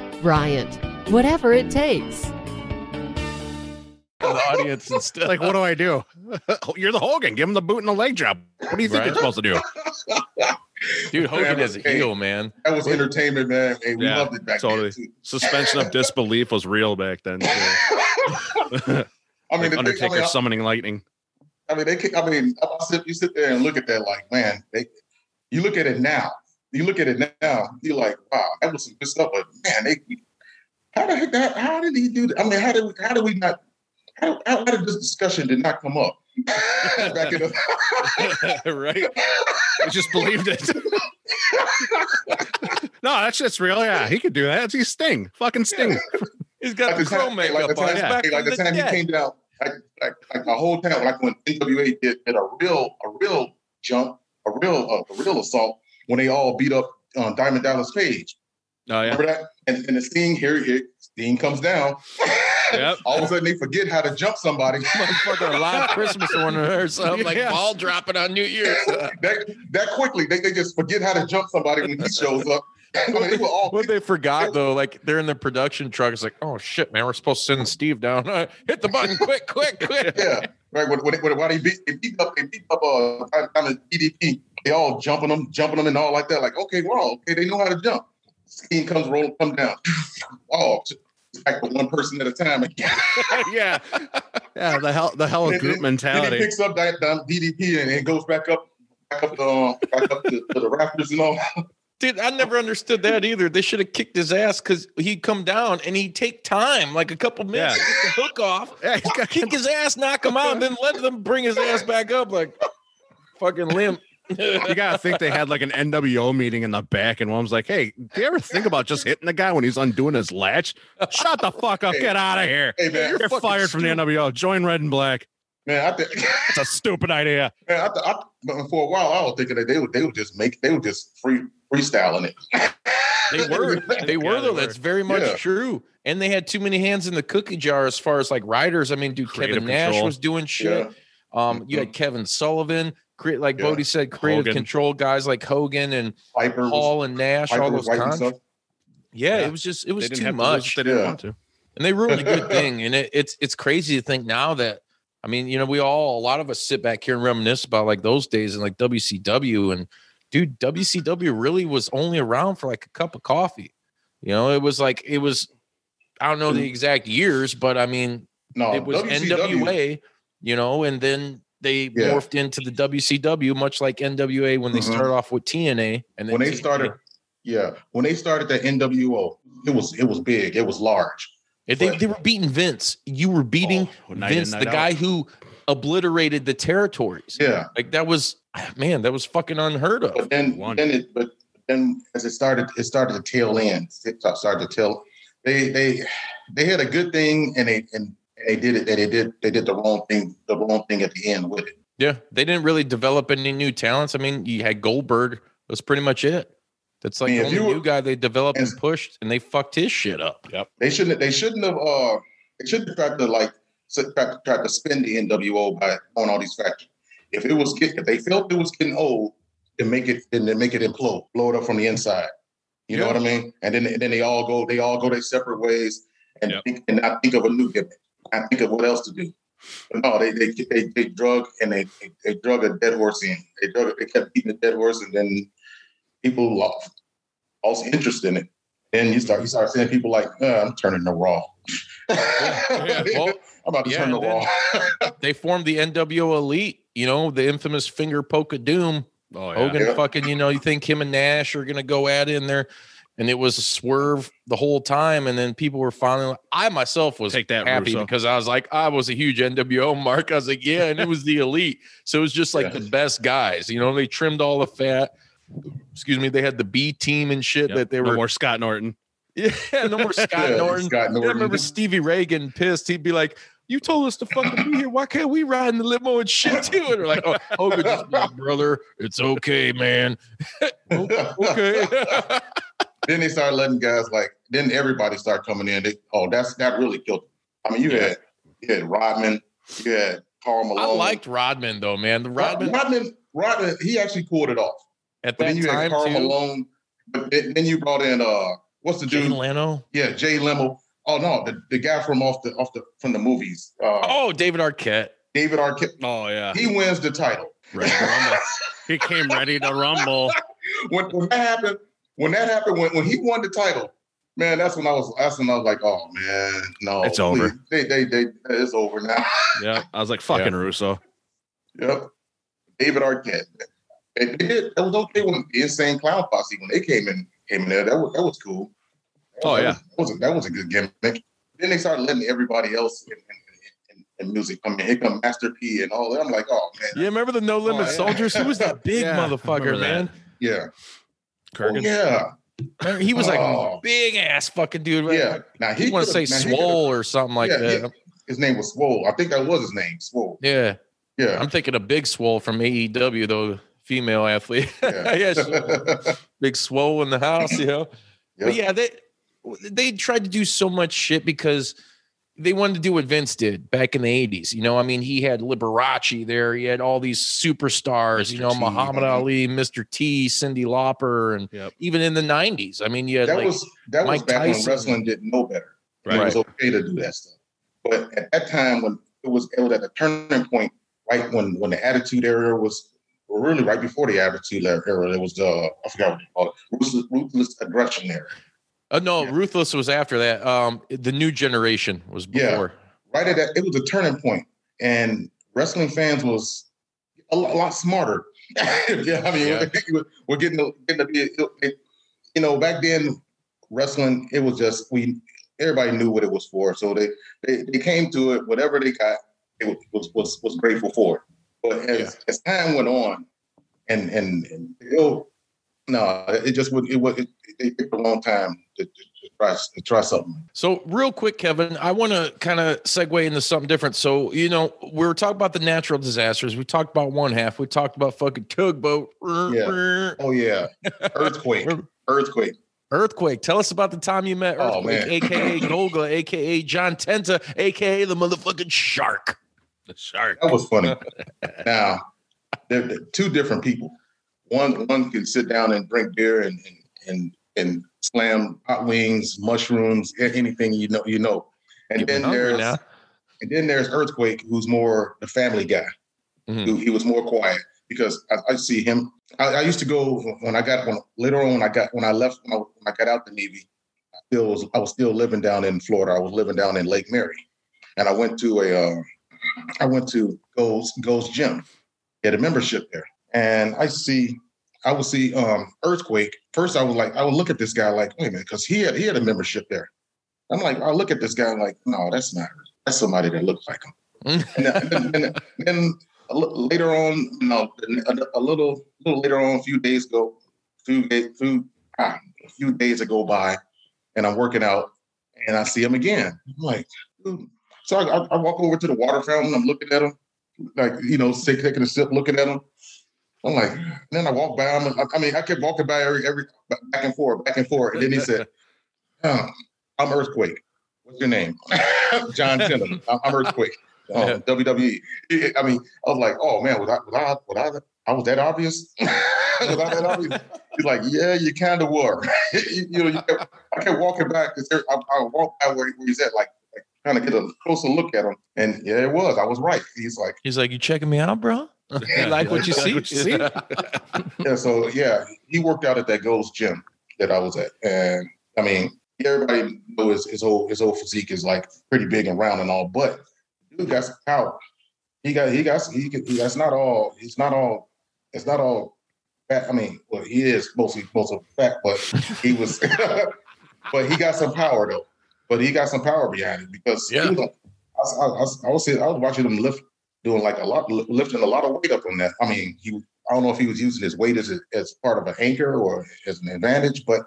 Bryant, whatever it takes. the audience and stuff. Like, what do I do? <laughs> Oh, you're the Hogan. Give him the boot and the leg drop. What do you think Right. you're supposed to do? Dude, Hogan is a Hey. heel, man. That was entertainment, man. Hey, we Yeah, loved it back totally. then. Too. Suspension of disbelief was real back then. Too. <laughs> I mean, Like the thing- Undertaker I mean, summoning lightning. I mean, they. can- I mean, you sit there and look at that, like, man. They, you look at it now. You look at it now. You're like, wow, that was some good stuff. But man, they. How the heck? That, how did he do that? I mean, how did we, how did we not? How, how did this discussion did not come up <laughs> back in the? <laughs> right? I just believed it. <laughs> no, that's just real. Yeah, he could do that. He's Sting. Fucking Sting. He's got Like the the crow time, makeup like the on. time, He's back like the the time he came down, like, like, like the whole time, like when NWA did, did a real, a real jump, a real, uh, a real assault when they all beat up um, Diamond Dallas Page. Oh yeah. Remember that? And, and the Sting here, here, Sting comes down. Yep. <laughs> All of a sudden, they forget how to jump somebody. <laughs> Motherfucker, live Christmas one or something like Yeah. ball dropping on New Year's. <laughs> that that quickly, they, they just forget how to jump somebody when he shows up. I mean, they all What they forgot though, like they're in the production truck. It's like, oh shit, man, we're supposed to send Steve down. Uh, hit the button, quick, quick, quick. yeah. Right. When, when, when, while they beat, they beat up, they beat up uh, kind of DDP. They all jumping them, jumping them, and all like that. Like, okay, well, okay, they know how to jump. Scheme comes rolling, come down. <laughs> Oh, it's like the one person at a time again. <laughs> yeah, yeah. The hell, the hell of group then- Then mentality. he picks up that, that DDP and it goes back up, back up, the, back up to, to the Raptors and all. <laughs> Dude, I never understood that either. They should have kicked his ass because he'd come down and he'd take time, like a couple minutes, Yeah. to get the hook off, Yeah, kick his ass, knock him out, and then let them bring his ass back up like fucking limp. You gotta think they had like an NWO meeting in the back, and one was like, "Hey, do you ever think about just hitting the guy when he's undoing his latch? Shut the fuck up! Hey. Get out of here! Hey man, You're fucking fired from the. NWO. Join Red and Black. man, I think <laughs> It's a stupid idea. man, I, th- I, but for a while I was thinking that they would they would just make they would just free freestyling it. They <laughs> were. They were Yeah, they though. were. That's very much Yeah. true. And they had too many hands in the cookie jar as far as like writers. I mean, dude, Creative Kevin Nash control. was doing shit. Yeah. Um, you had Kevin Sullivan, create like Yeah. Bodie said, creative Hogan. control guys like Hogan and Piper was, and Nash, Piper all those writing cons. stuff. Yeah, Yeah. it was just it was too have to much. They didn't Yeah. want to. and they ruined a good <laughs> thing. And it, it's it's crazy to think now that I mean, you know, we all a lot of us sit back here and reminisce about like those days and like WCW and dude, WCW really was only around for like a cup of coffee. You know, it was like it was I don't know the exact years, but I mean No, it was WCW NWA, you know, and then they Yeah. morphed into the WCW, much like NWA when they Mhm. started off with TNA. And then when they TNA started, yeah, when they started the NWO, it was it was big, it was large. If they, they were beating Vince. You were beating Oh, Vince, night the out. guy who obliterated the territories. Yeah, Like that was man, that was fucking unheard of. but then One. then it but then as it started, it started to tail end. It started to tail. They they they had a good thing and they and they did it. They did they did the wrong thing the wrong thing at the end with it. Yeah, they didn't really develop any new talents. I mean, you had Goldberg. That's pretty much it. That's like I mean, the only were- new guy they developed and and- pushed, and they fucked his shit up. Yep. They shouldn't they shouldn't have uh they shouldn't have tried to like s- tried, tried to spin the NWO by on all these factors. If it was get if they felt it was getting old, then make it then they make it implode, blow it up from the inside. You know what I mean? And then and then they all go they all go their separate ways and Yep. think, and not think of a new gimmick. I think of what else to do. But no, they they they, they drug and they, they they drug a dead horse in. They drug they kept beating the dead horse and then people lost lost interest in it. Then you start you start seeing people like, uh, I'm turning to Raw. Yeah, <laughs> well, I'm about to yeah, turn to Raw. <laughs> They formed the NWO Elite. You know, the infamous finger poke of doom. Oh yeah. Hogan Yeah. fucking, you know, you think him and Nash are gonna go at it in there. And it was a swerve the whole time. And then people were finally I myself was Take that, happy Russo. because I was like, I was a huge NWO mark. I was like, yeah, and it was the elite. So it was just like Yeah. the best guys. You know, they trimmed all the fat. Excuse me, they had the B team and shit Yep. that they were. no were more Scott Norton. <laughs> yeah, no more Scott <laughs> Yeah, Norton. Scott I remember Stevie Ray getting pissed. He'd be like, "You told us to fucking be here. Why can't we ride in the limo and shit <laughs> too?" And we're like, "Oh, Hogan just be brother, it's okay, man. Okay." Then they started letting guys like then everybody started coming in. They, oh, that's that really killed. Them. I mean, you had you had Rodman, you had Karl Malone. I liked Rodman though, man. The Rodman. Rodman Rodman. He actually pulled it off. at But that then you time had Karl too. Malone. But then you brought in uh, what's the Jay dude? Leno. Yeah, Jay Leno. Oh no, the, the guy from off the off the from the movies. Uh, Oh, David Arquette. David Arquette. Oh yeah. He wins the title. Rumble. <laughs> he came ready to rumble. when, when that happened, when that happened, when, when he won the title, man, that's when I was that's when I was like, oh man, no, It's over. please. They, they, they, it's over now. <laughs> Yeah. I was like, fucking Russo. yep. David Arquette. They, they did. That was okay when the insane clown posse when they came in came in there. That was that was cool. That Oh, was- yeah. that was, a, that was a good gimmick. Then they started letting everybody else in, in, in, in music come in. Here come Master P and all that. I'm like, oh man, Yeah, remember the No Limit oh, yeah. Soldiers? Who was that <laughs> big Yeah, motherfucker, remember that. man? yeah, oh, Kurgan. Oh, yeah, Remember, He was like Oh. big ass fucking dude. yeah. Now He want to say could've- now he swole or something like Yeah, that. yeah. His name was Swole. I think that was his name, Swole. yeah. Yeah. I'm thinking a Big Swole from AEW, though, female athlete. <laughs> Yeah. yeah, <laughs> Big Swole in the house, you know. But yeah, they they tried to do so much shit because they wanted to do what Vince did back in the 80s. You know, I mean, he had Liberace there, he had all these superstars, you know, T, Muhammad mhm. Ali, Mr. T, Cyndi Lauper, and Yep. even in the 90s. I mean, you had that like was that was Mike back when wrestling didn't know better. Right. It was okay to do that stuff. But at that time, when it was it was at a turning point, right when when the Attitude Era was really right before the Attitude Era, it was the I forgot what they call it, ruthless, ruthless aggression era. Uh, no, Ruthless was after that. Um, the new generation was Yeah. before. right at that, it was a turning point, and wrestling fans was a lot, a lot smarter. <laughs> yeah, I mean, Yeah. <laughs> we're, we're getting to, getting to be, it, you know, back then, wrestling it was just we everybody knew what it was for, so they they, they came to it, whatever they got, it was was was, grateful for it. But as, as time went on, and and, and know, no, it just would it was it, it took a long time to, to, to try to try something. So, real quick, Kevin, I want to kind of segue into something different. So, you know, we were talking about the natural disasters. We talked about one half. We talked about fucking tugboat. Yeah. Oh yeah, earthquake, <laughs> earthquake. Earthquake. Tell us about the time you met Oh, Earthquake, man. aka Golga, aka John Tenta, aka the motherfucking shark. The shark. That was funny. now, they're, they're two different people. One one can sit down and drink beer and and and, and slam hot wings, mushrooms, anything you know you know. And Getting then there's now. and then there's Earthquake, who's more the family guy. Mhm. Who, he was more quiet because I, I see him. I, I used to go when I got when later on when I got when I left when I, when I got out the Navy. I still was I was still living down in Florida. I was living down in Lake Mary, and I went to a uh, I went to Gold's Gold's Gym. He had a membership there, and I see I would see um, Earthquake. First, I was like I would look at this guy like wait a minute because he had he had a membership there. I'm like I look at this guy like no that's not that's somebody that looks like him. <laughs> and then, and then- later on, you know, a, a little, little later on, a few days ago, few days, few, ah, a few days ago by, and I'm working out, and I see him again. I'm like, dude. so I, I, I walk over to the water fountain. I'm looking at him, like you know, taking a sip, looking at him. I'm like, then I walk by him. I, I mean, I kept walking by every, every back and forth, back and forth, and then he said, oh, <laughs> "I'm Earthquake. What's your name?" <laughs> John Tenta. I'm, Earthquake. <laughs> Um, Yeah. WWE. It- I mean, I was like, oh man, was I, was I, was I, I was that obvious? was I that obvious? He's like, yeah, you kind of were. you, you know, you kept, I kept walking back because I, I walked by where, where he's at, like, like trying to get a closer look at him. And yeah, it was. I was right. He's like, He's like, You checking me out, bro? <laughs> You like what you see? <laughs> <laughs> yeah. So yeah, he worked out at that Gold's Gym that I was at, and I mean, everybody knows his, his whole his whole physique is like pretty big and round and all, but dude got some power. He got he got he, he that's not all. It's not all. It's not all. Fat. I mean, well, he is mostly mostly fat, but he was. but he got some power though. But he got some power behind it because he Yeah. was, I, was- I, was, I was I was watching him lift, doing like a lot, lifting a lot of weight up on that. I mean, he I don't know if he was using his weight as a, as part of an anchor or as an advantage, but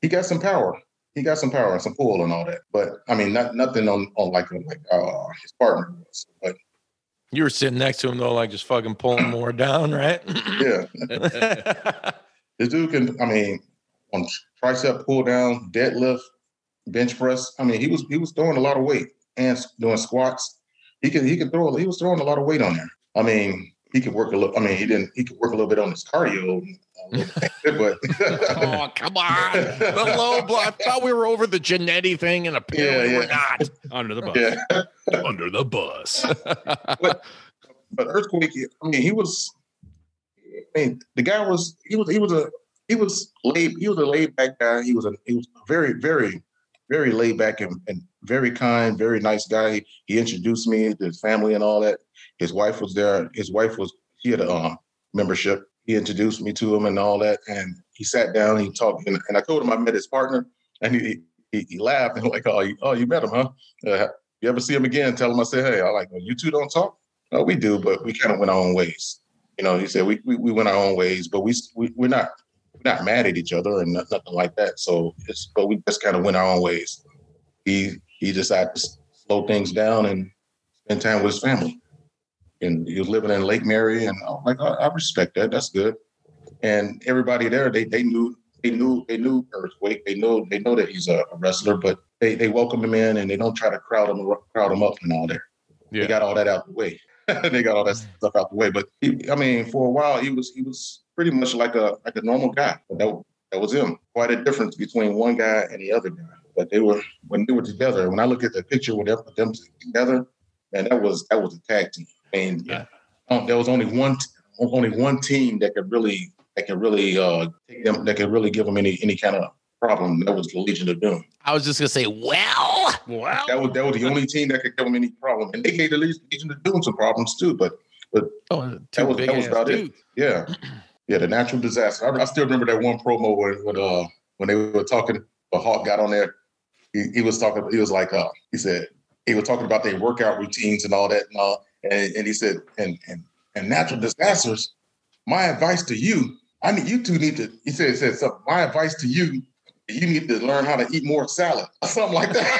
he got some power. He got some power and some pull and all that. But I mean, not nothing on on like like uh, his partner was. But You were sitting next to him though, like just fucking pulling <clears throat> more down, right? <clears throat> yeah, this dude can. I mean, on tricep pull down, deadlift, bench press. I mean, he was he was throwing a lot of weight and doing squats. He could he could throw. He was throwing a lot of weight on there. I mean, he could work a little. I mean, he didn't. He could work a little bit on his cardio, a little bit, but <laughs> oh, come on. The low blood. I thought we were over the Jannetty thing and apparently Yeah, we're not. Under the bus. yeah. Under the bus. <laughs> but but earthquake. I mean, he was. I mean, the guy was. He was. He was a. He was laid. He was a laid back guy. He was a. He was very, very, very laid back and, and very kind, very nice guy. He, he introduced me to his family and all that. His wife was there. His wife was. She had a um, membership. He introduced me to him and all that. And he sat down. He talked. And, and I told him I met his partner. And he he, he laughed and <laughs> like, oh, you, oh, you met him, huh? Uh, you ever see him again? Tell him I said, hey, I like, well, you two don't talk. No, we do, but we kind of went our own ways. You know, he said we we, we went our own ways, but we, we we're not we're not mad at each other and nothing like that. So it's but we just kind of went our own ways. He he decided to slow things down and spend time with his family. And he was living in Lake Mary, and I'm like, I, I respect that. That's good. And everybody there, they they knew they knew they knew Earthquake. They know they know that he's a, a wrestler, but they they welcome him in and they don't try to crowd him crowd him up and all there. Yeah. They got all that out the way. <laughs> they got all that stuff out the way. But he, I mean, for a while, he was he was pretty much like a like a normal guy. That that was him. Quite a difference between one guy and the other guy. But they were when they were together. When I look at the picture with them, them together, man, that was that was a tag team. I mean, Yeah. um, there was only one only one team that could really that could really uh take them that could really give them any any kind of problem. That was the Legion of Doom. I was just gonna say, well, well, That was that was the only team that could give them any problem, and they gave the Legion of Doom some problems too. But but oh, that was that was about dudes. it. Yeah, yeah. The natural disaster. I, I still remember that one promo when when uh when they were talking. The Hawk got on there. He, he was talking. He was like, uh, he said he was talking about their workout routines and all that and all. And, and he said, and and and natural disasters. My advice to you, I mean, you two need to. He said, he said something. My advice to you, you need to learn how to eat more salad, or <laughs> something like that.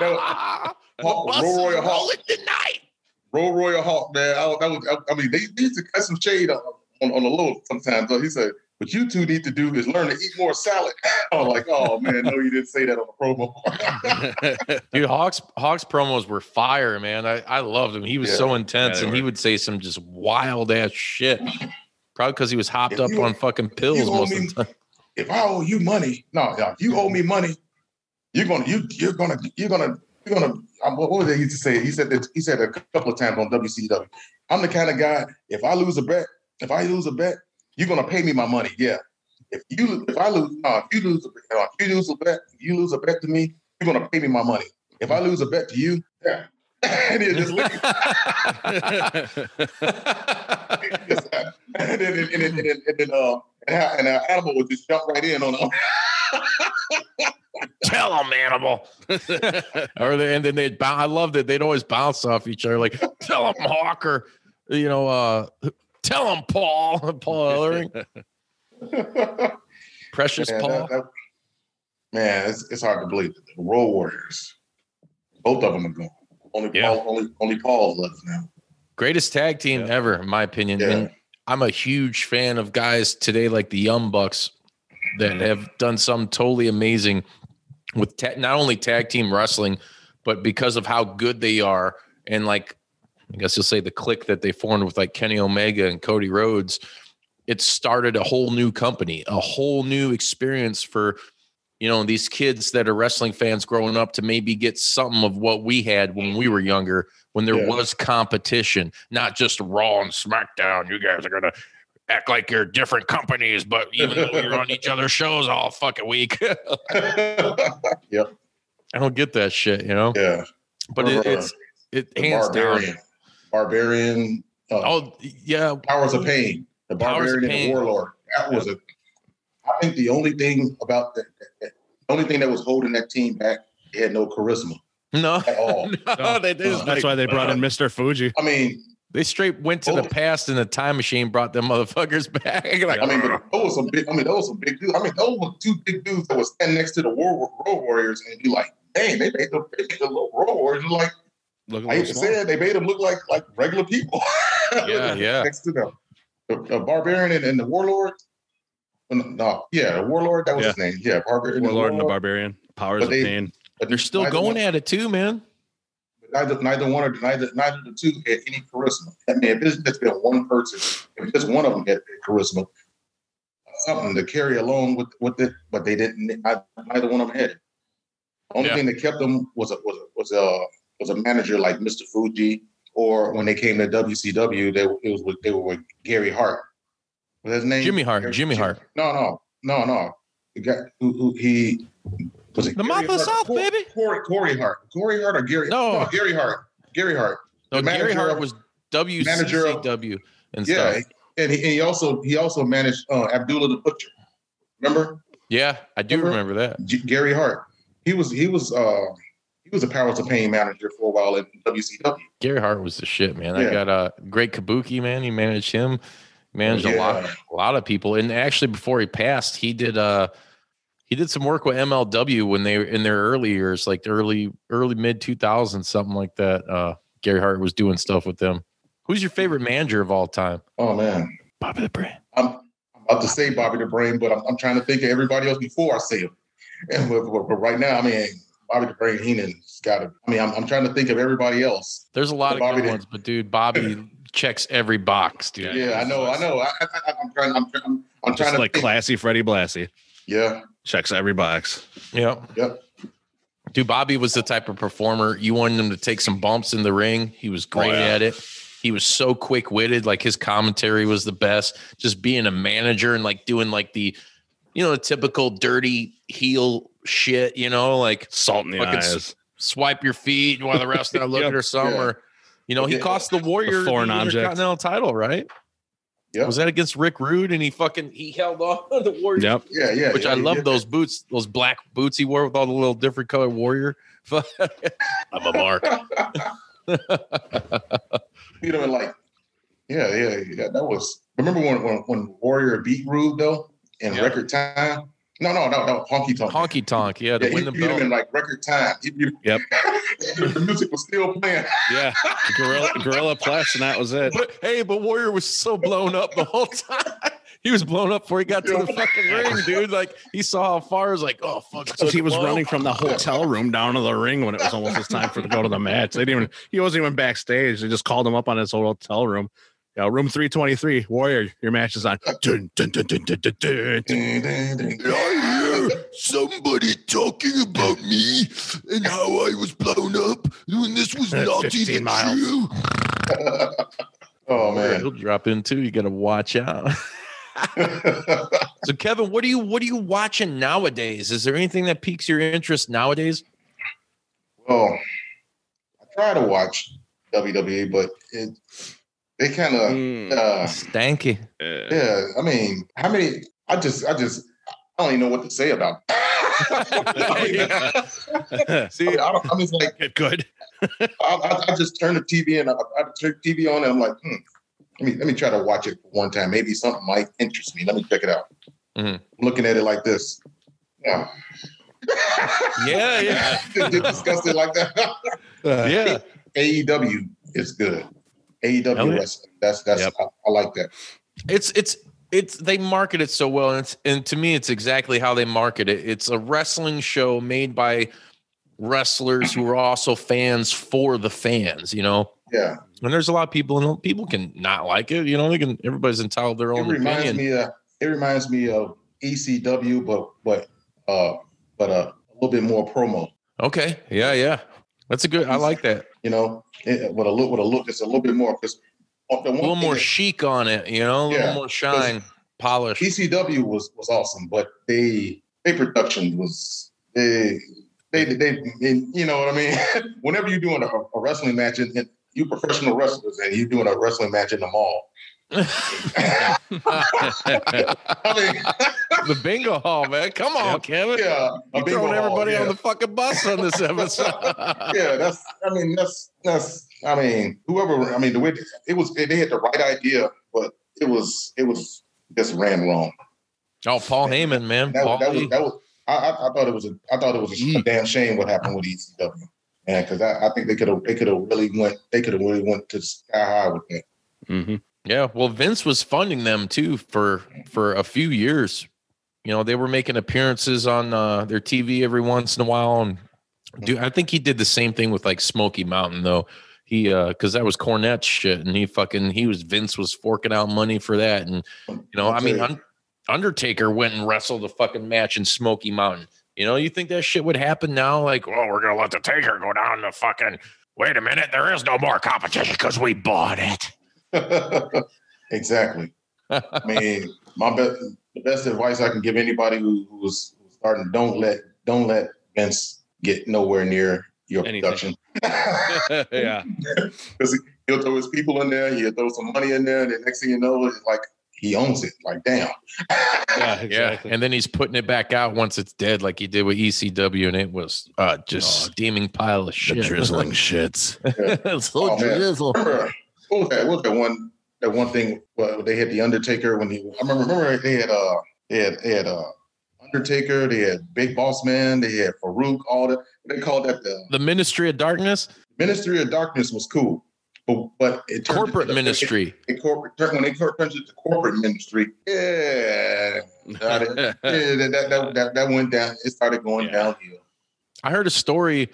That was- Hawk, Roy Royal Hawk. Roll Royal Hawk, man. I, that was, I, I mean, they, they used to cut some shade on, on, on the low sometimes. So he said, what you two need to do is learn to eat more salad. <laughs> I was like, oh man, no, you didn't say that on the promo. <laughs> Dude, Hawks Hawks promos were fire, man. I, I loved him. He was Yeah. so intense, Yeah, they and he would say some just wild ass shit. Probably because he was hopped If up you- on fucking pills most me- of the time. if I owe you money, no, no, if you owe me money, you're gonna you you're gonna you're gonna you're gonna um, what what was it he used to say? He said that he said a couple of times on WCW. I'm the kind of guy, if I lose a bet, if I lose a bet, you're gonna pay me my money. Yeah. If you if I lose, no, if you lose a bet, no, if you lose a bet, if you lose a bet to me, you're gonna pay me my money. If I lose a bet to you, yeah. <laughs> and he'll just leave. <laughs> and then, and then, and then, and then, uh, and, uh, animal would just jump right in on him. <laughs> Tell him, animal. or they, and then they'd bounce. I loved it. They'd always bounce off each other, like tell him Hawker. You know, uh, tell him Paul, <laughs> Paul Ellering, <laughs> Precious Man, Paul. that- that- man, it's, it's hard to believe. The Road Warriors, both of them are gone. Only Yeah. Paul, only only Paul's left now. Greatest tag team ever, in my opinion. Yeah. And I'm a huge fan of guys today like the Young Bucks that mm-hmm. have done some totally amazing with ta- not only tag team wrestling, but because of how good they are. And like, I guess you'll say the click that they formed with like Kenny Omega and Cody Rhodes, it started a whole new company, a whole new experience for you know these kids that are wrestling fans growing up to maybe get something of what we had when we were younger when there Yeah. was competition not just raw and smackdown you guys are gonna act like you're different companies but even though you're on each other's shows all fucking week yep. i don't get that shit you know Yeah. but it, uh, it's it hands down Barbarian. Uh, oh yeah Powers of Pain. The Powers of Barbarian and the Warlord. That was a. I think the only thing about that, that, that- the only thing that was holding that team back, they had no charisma no, at all. <laughs> no they, they, just, That's like, why they brought in Mr. Fuji. I mean, they straight went to the past in the time machine brought them motherfuckers <laughs> back like I mean, but those were some big. I mean, those were some big dudes. I mean, those were two big dudes that was standing next to the War Road Warriors, and be like, "Dang, they made the, they made the little Road Warriors like." Look I hate to say it, they made them look like like regular people. <laughs> Yeah, yeah. Next to them, the, the Barbarian and, and the Warlord. No, yeah, the Warlord. That was his name. Yeah, Barbarian. Warlord and the Barbarian. Powers But of they- Pain. But they're still going one- at it too man neither neither one of neither neither of the two had any charisma. I mean, if it's just been one person, if just one of them had charisma, something to carry along with with it, but they didn't. Neither, one of them had it. The only Yeah. thing that kept them was a was a was a was a manager like Mr. Fuji, or when they came to WCW, they it was with they were with Gary Hart. Was his name Jimmy Hart, Gary- Jimmy Hart. No, no, no, no. The guy who, who he was it The Gary mouth of? South, Cor- baby. Corey, Corey Hart, Corey Hart, or Gary? No. Gary Hart, Gary Hart. no The gary hart was manager of- and Yeah, stuff and he, and he also he also managed uh, Abdullah the Butcher. Remember yeah i do Remember? remember that G- Gary Hart? He was he was uh he was a Powers of Pain manager for a while in WCW. Gary Hart was the shit, man. I Yeah. got uh great Kabuki, man. He managed him, managed a lot, a lot of people. And actually, before he passed, he did uh he did some work with MLW when they were in their early years, like the early early mid two thousands, something like that. Uh Gary Hart was doing stuff with them. Who's your favorite manager of all time? Oh man, Bobby the Brain. I'm, I'm about to say Bobby the Brain, but I'm, I'm trying to think of everybody else before I say him. And <laughs> but, but- but right now, I mean, Bobby the Brain Heenan's got to. I mean, I'm, I'm trying to think of everybody else. There's a lot of Bobby good ones, but dude, Bobby <laughs> checks every box, dude. Yeah, I know, I know. I, I, I, I'm trying. I'm, I'm, I'm Just trying to like think. classy Freddie Blassie. Yeah, Checks every box. Yep. yep. Dude, Bobby was the type of performer you wanted him to take some bumps in the ring. He was great oh, yeah. at it. He was so quick witted. Like his commentary was the best. Just being a manager and like doing like the, you you know, the typical dirty heel shit, you know, like Salt in the fucking s- eyes. swipe your feet while the rest are <laughs> looking Yep. or something. Yeah. Or, you know, he Yeah. cost the Warrior foreign the object. Intercontinental title, right? Yeah. Was that against Rick Rude? And he fucking he held on <laughs> to the Warrior. Yep. Yeah, yeah. Which yeah, I love yeah. those boots, those black boots he wore with all the little different color Warrior. <laughs> I'm a mark. You know, like, yeah, yeah, yeah. That was. Remember when when, when Warrior beat Rude though in Yeah. record time? No, no, no, no. Honky tonk. Honky tonk, yeah, to Yeah, he win the beat him belt. in like record time. He beat him- Yep. <laughs> the music was still playing. Yeah. Gorilla, Gorilla and that was it. But, hey, but Warrior was so blown up the whole time. <laughs> He was blown up before he got to the fucking ring, dude. Like he saw how far. He was like, oh fuck. it's So he was low. running from the hotel room down to the ring when it was almost his time for to go to the match. They didn't even. He wasn't even backstage. They just called him up on his hotel room. Yeah, room three twenty three. Warrior, your match is on. Dun, dun, dun, dun, dun, dun, dun. Ding, ding, ding. I hear somebody talking about me and how I was blown up when this was Uh, not 15 even miles. true. <laughs> oh man. he'll drop in too. You got to watch out. <laughs> <laughs> so, Kevin, what are you what are you watching nowadays? Is there anything that piques your interest nowadays? well, I try to watch WWE, but it they kind of Mm, uh, Stanky. yeah. I mean, how many? I just, I just, I don't even know what to say about. it. <laughs> <laughs> See, I don't, I'm just like, Get <laughs> good. I, I, I just turn the TV and I, I turn the TV on and I'm like, hmm, let me let me try to watch it one time. Maybe something might interest me. Let me check it out. Mhm. I'm looking at it like this. Yeah. Yeah, yeah. Just discuss it like that. yeah. AEW is good. AEW Hell yeah. wrestling. That's that's Yep. I, I like that. It's it's it's they market it so well, and it's and to me, it's exactly how they market it. It's a wrestling show made by wrestlers who are also fans for the fans. You know, Yeah. and there's a lot of people, and people can not like it. You know, they can. Everybody's entitled their own. It reminds opinion. me of it reminds me of ECW, but but uh but uh, a little bit more promo. Okay, yeah, yeah, that's a good. I like that. You know, it, with a look with a look, it's a little bit more because A little more that- chic on it. You know, a little Yeah, more shine, polish. ECW was was awesome, but they they production was they they they, they you know what I mean. <laughs> Whenever you're doing a, a wrestling match and, and you professional wrestlers and you're doing a wrestling match in the mall. I <laughs> mean, the bingo hall, man. Come on, Kevin. yeah, a You bingo throwing hall, everybody yeah. on the fucking bus on this episode. <laughs> yeah, that's. I mean, that's that's. I mean, whoever. I mean, the way it was, they had the right idea, but it was it was just ran wrong. Oh, Paul Heyman, man. That, Paul that was Lee. that was. I, I, I thought it was a. I thought it was a, damn shame what happened with ECW, man. Because I, I think they could have. They could have really went. They could have really went to sky high with that. hmm Yeah, well, Vince was funding them too for for a few years. You know, they were making appearances on uh, their TV every once in a while, and do I think he did the same thing with like Smoky Mountain though. He uh, because that was Cornette shit, and he fucking he was Vince was forking out money for that, and you know, I mean, Un- Undertaker went and wrestled a fucking match in Smoky Mountain. You know, you think that shit would happen now? Like, oh, we're gonna let the Taker go down the fucking. Wait a minute, there is no more competition because we bought it. <laughs> exactly. I mean, my best the best advice I can give anybody who, who's starting don't let don't let Vince get nowhere near your Anything. production. <laughs> <laughs> yeah. Because he'll throw his people in there, he'll throw some money in there, and the next thing you know, it's like he owns it. Like, damn. Yeah. Yeah, Exactly. and then he's putting it back out once it's dead, like he did with ECW, and it was uh, just Oh, steaming pile of The shit. drizzling shits. it's so Oh, drizzle. <clears throat> What was that? What was that one? That one thing well, they had the Undertaker when he. I remember. Remember they had uh they had they had uh Undertaker. They had Big Boss Man. They had Farouk. All that they called that the The Ministry of Darkness, Ministry of Darkness was cool, but but it corporate into- ministry. <laughs> It, it corporate when they turned into corporate ministry. Yeah, got <laughs> yeah that, that, that, that that went down. It started going Yeah. downhill. I heard a story.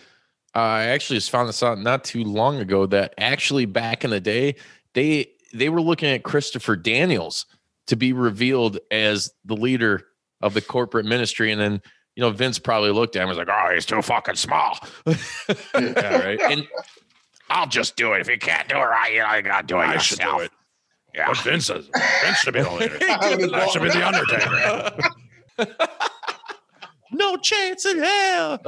I actually just found this out not too long ago that actually back in the day they they were looking at Christopher Daniels to be revealed as the leader of the corporate ministry, and then you know Vince probably looked at him and was like, "Oh, he's too fucking small." <laughs> Yeah. Right. and I'll just do it. If you can't do it right, you know, you gotta do it I yourself. should do it. Yeah. What Vince says. Vince should be the leader. <laughs> That should be the Undertaker. <laughs> no chance in hell.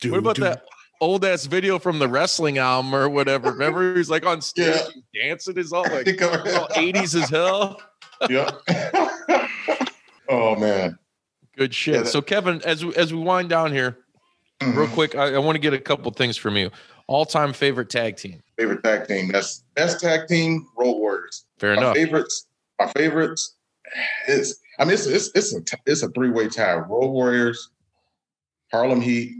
Dude, what about that old ass video from the wrestling album or whatever? <laughs> Remember, he's like on stage Yeah. dancing. Is all like all 80s as hell. <laughs> yeah. <laughs> oh man. Good shit. Yeah, that- so, Kevin, as we, as we wind down here, real Mhm. quick, I, I want to get a couple things from you. All time favorite tag team. Favorite tag team. That's best tag team. Road Warriors. Fair my enough. favorites. My favorites is. I mean, it's it's it's a it's a three way tie. Road Warriors, Harlem Heat,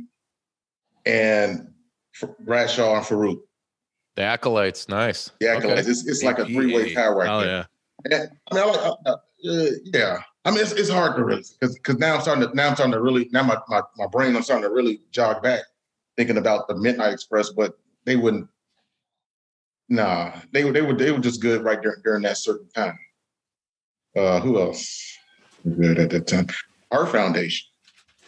and Bradshaw and Farouk. The acolytes, nice. Yeah, Okay. it's, it's like a three way tie right Oh there. yeah. And, I mean, I like, uh, uh, yeah. I mean, it's, it's hard to really because because now I'm starting to now I'm starting to really now my, my my brain I'm starting to really jog back thinking about the Midnight Express, but they wouldn't. Nah, they were they were they were just good right during during that certain time. Uh, who else? Good at that time. Hart Foundation.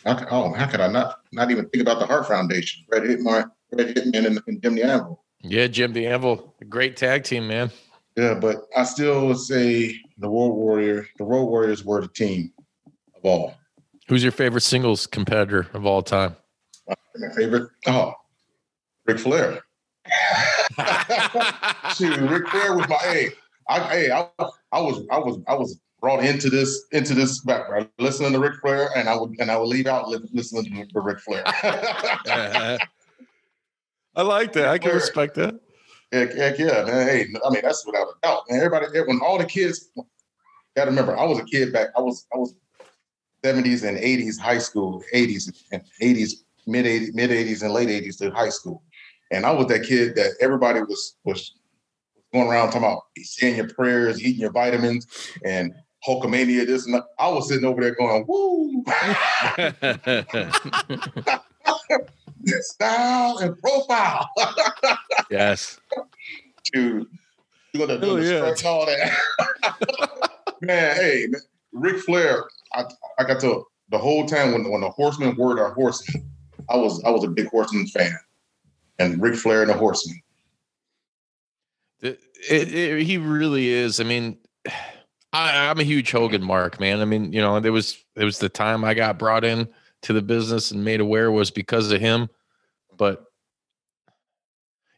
How oh, how could I not not even think about the Heart Foundation? Bret Hitman, Bret Hitman, and, and Jim the Anvil. Yeah, Jim the Anvil, great tag team, man. Yeah, but I still would say the Road Warrior, the Road Warriors were the team of all. Who's your favorite singles competitor of all time? My favorite, oh, Ric Flair. <laughs> <laughs> Shoot, Ric Flair was my hey. I hey, I, I was I was I was brought into this into this background listening to Ric Flair, and I would and I would leave out li- listening to, to Ric Flair. <laughs> I like that. I can respect that. Heck, heck yeah, man. Hey, I mean that's without a doubt, man. Everybody, eh, when all the kids, got to remember, I was a kid back. I was I was seventies and eighties high school, eighties and eighties, mid eighties, mid eighties and late eighties to high school, and I was that kid that everybody was was going around talking about saying your prayers, eating your vitamins, and Hulkamania. This and that. I was sitting over there going, "Woo!" <laughs> Style and profile. <laughs> yes. Dude, you gonna do oh, the yeah. stretch and all that. <laughs> man, hey, man, Ric Flair, I, I got to the whole time when when the horsemen were the horsemen, I was I was a big horseman fan. And Ric Flair and the horsemen. It, it, it- he really is. I mean, I, I'm a huge Hogan mark, man. I mean, you know, there was there was the time I got brought in to the business and made aware was because of him. But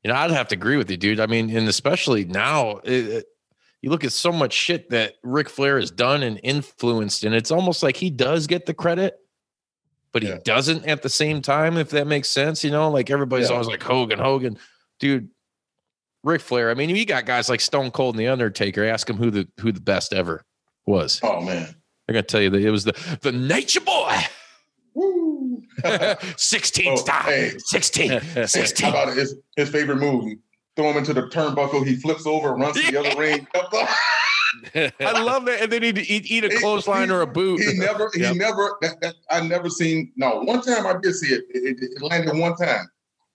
you know, I'd have to agree with you, dude. I mean, and especially now, it, it- you look at so much shit that Ric Flair has done and influenced, and it's almost like he does get the credit, but he Yeah. doesn't at the same time. If that makes sense, you know, like everybody's Yeah. always like Hogan, Hogan, dude. Ric Flair. I mean, you got guys like Stone Cold and The Undertaker. Ask them who the who the best ever was. Oh man. They're gonna tell you that it was the the Nature Boy. Woo. <laughs> <laughs> 16 Oh, stop. hey. 16. How about his, his favorite move? Throw him into the turnbuckle, he flips over, runs to the other ring. <laughs> I love that. And then he'd eat, eat a clothesline or a boot. He never, Yep. he never. That, that, I never seen. No, one time I did see it. It, it, it landed one time,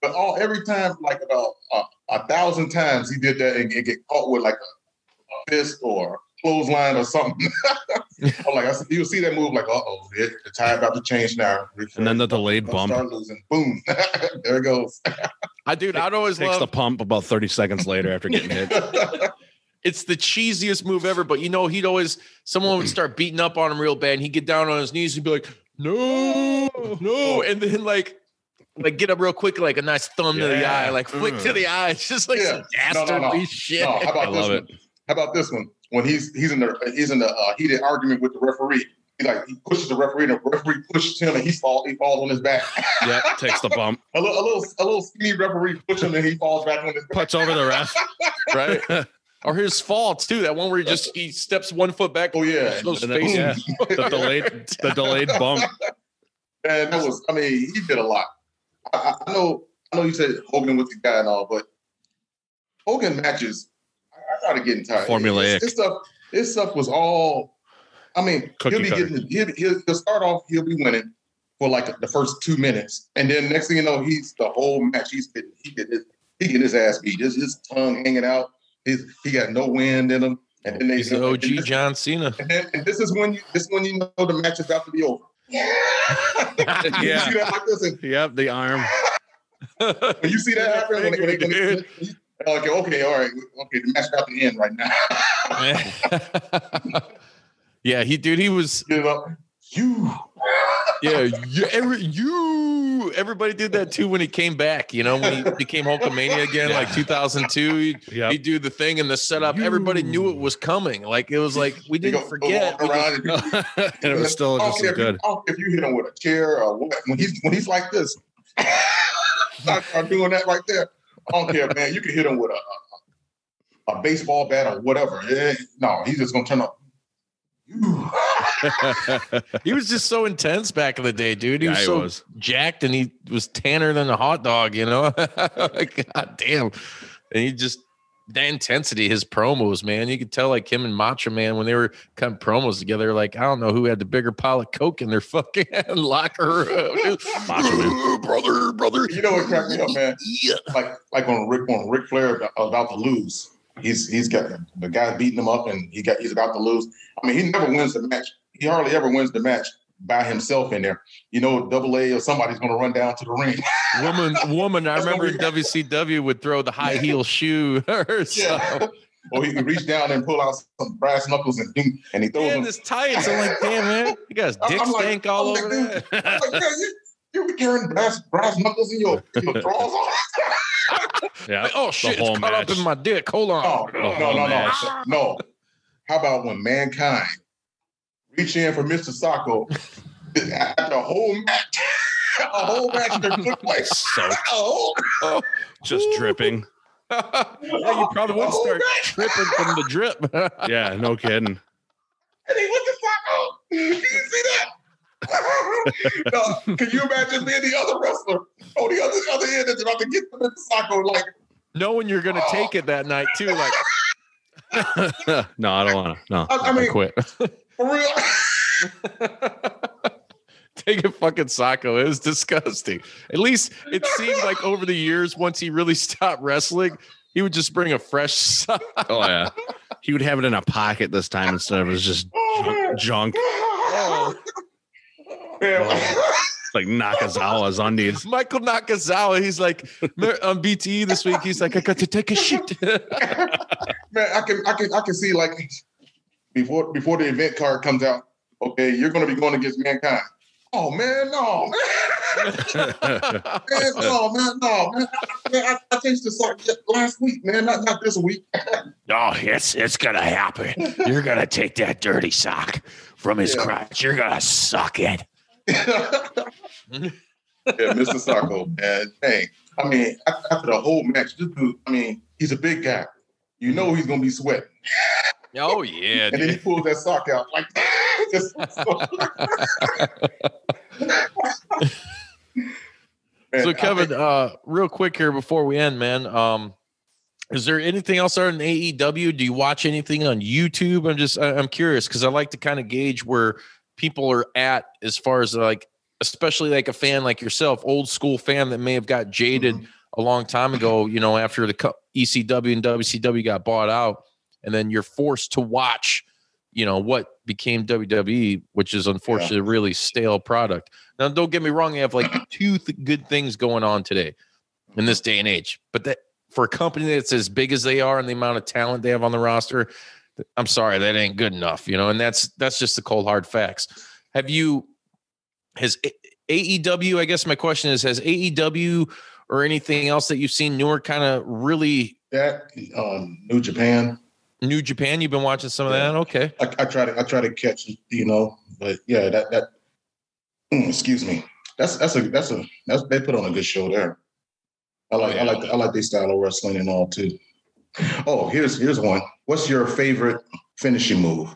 but all every time, like about uh, a thousand times, he did that and, and get caught with like a, a fist or a clothesline or something. <laughs> I'm like, I said, you'll see that move, like, uh oh, the tide about to change now. And then the delayed Don't bump start losing. Boom, <laughs> there it goes. I dude, I'd always takes love the pump about 30 seconds later after getting hit. <laughs> it's the cheesiest move ever. But you know, he'd always someone would start beating up on him real bad, and he'd get down on his knees and be like, "No, no," and then like. Like get up real quick, like a nice thumb to the eye, like flick to Mm. the eye. It's <laughs> just like Yeah. some No, no, dastardly no. shit. No, how I about this love one? it. How about this one? When he's he's in the he's in the uh, heated argument with the referee. He like he pushes the referee, and the referee pushes him, and he falls he falls on his back. yeah, takes the bump, <laughs> a, little, a little a little skinny referee pushes him, and he falls back on his back. puts over the ref. <laughs> right? or his faults too. That one where he just he steps one foot back. Oh yeah, shows And then- yeah, the delayed, the delayed bump. And that was, I mean, he did a lot. I, I- know, I know you said Hogan was the guy and all, but Hogan matches, I, started getting tired. Formulaic. His, his stuff, his stuff was all. I mean, Cookie he'll be cutter. getting, he'll, he'll, he'll start off, he'll be winning for like the first two minutes, and then next thing you know, he's the whole match. He's getting, he get his, he get his ass beat. His, his tongue hanging out. His, he got no wind in him. And then they, He's the OG this- John Cena. and, then, and this is when you this is when you know the match is about to be over. You Yeah. see that like Yep, the arm. <laughs> when you see that happen, when, when, when, when oh, okay, okay, all right, okay, the match about to end right now. <laughs> yeah, he dude, he was you know, You. Yeah, you, every, you. Everybody did that too when he came back. You know, when he <laughs> became Hulkamania again, like 2002. He'd, Yep. he'd do the thing and the setup. Everybody knew it was coming. Like it was like we didn't go- go forget. walk We just- and <laughs> and it was still I just care as if you- good. I if you hit him with a chair or what. When he's when he's like this, <laughs> start, start doing that right there. I don't care, man. You can hit him with a, a, a baseball bat or whatever. No, he's just gonna turn up. He was just so intense back in the day, dude. He Yeah, was he so was. jacked and he was tanner than a hot dog, you know? <laughs> God damn. And he just that intensity, his promos, man. You could tell like him and Macho Man when they were cutting promos together, like I don't know who had the bigger pile of coke in their <laughs> fucking locker room. <laughs> Macho Man. brother, brother. You know what cracked me up, man? Like like when Ric when Ric Flair about, about to lose, he's he's got the guy beating him up and he got he's about to lose. I mean, he never wins the match. He hardly ever wins the match by himself in there. You know, double A or somebody's gonna run down to the ring. <laughs> woman, woman, I remember in WCW would throw the high heel shoe or Yeah. <laughs> or he can reach down and pull out some brass knuckles and ding, and he throws Man, them. this tights. I'm like, damn, man. You guys <laughs> dick I'm like- stank all I'm over like, that. I'm like, man, you, you be carrying brass brass knuckles in your, in your drawers on? Yeah. Oh shit, whole it's caught up match. in my dick. Hold on. Oh, no, no, no, no, match. no. How about when mankind reach in for Mr. Socko after a whole match? <laughs> A whole match that took <laughs> place. Soaked. <laughs> A whole- Just dripping. yeah, you probably would Oh, start man. tripping from the drip. Yeah, no kidding. And he went to Socko. Did you see that? no, can you imagine being the other wrestler on the other other end that's about to get to Mr. Socko like Knowing you're gonna take it that night too, like no, I don't want to. No, I- I I, mean- quit. For <laughs> real? take a fucking Socko. It was disgusting. At least it seemed like over the years, once he really stopped wrestling, he would just bring a fresh sock. Oh yeah, he would have it in a pocket this time instead of it was just Oh, junk, junk Oh. Man, like Nakazawa's undies. Michael Nakazawa, he's like on BTE this week. He's like, I got to take a shit. <laughs> man, I can I can I can see like before before the event card comes out. Okay, you're going to be going against mankind. Oh man, no, man, man no, man, no, man. man I, I changed this like last week, man, not not this week. <laughs> Oh, it's it's gonna happen. You're gonna take that dirty sock from his Yeah. crotch. You're gonna suck it. <laughs> yeah, Mr. Socko, man. Dang. I mean, after the whole match, this dude, I mean, he's a big guy. You know he's gonna be sweating. Oh yeah, And then he dude. pulls that sock out like <laughs> just <laughs> Man, So Kevin, think- uh, real quick here before we end, man. Um, is there anything else on AEW? Do you watch anything on YouTube? I'm just I'm curious because I like to kind of gauge where people are at as far as like, especially like a fan like yourself, old school fan that may have got jaded Mhm. a long time ago. You know, after the ECW and WCW got bought out, and then you're forced to watch, you know, what became WWE, which is unfortunately a really stale product. Now, don't get me wrong; they have like <clears throat> two th- good things going on today in this day and age. But that for a company that's as big as they are and the amount of talent they have on the roster, I'm sorry, that ain't good enough. You know, and that's that's just the cold hard facts. Have you has AEW? I guess my question is: Has AEW or anything else that you've seen newer kind of really that um, New Japan. New Japan? You've been watching some of Yeah. that? Okay. I, I try to I try to catch you know, but yeah, that that mm, excuse me. That's that's a that's a that's they put on a good show there. I like I like I like their style of wrestling and all too. Oh, here's here's one. What's your favorite finishing move?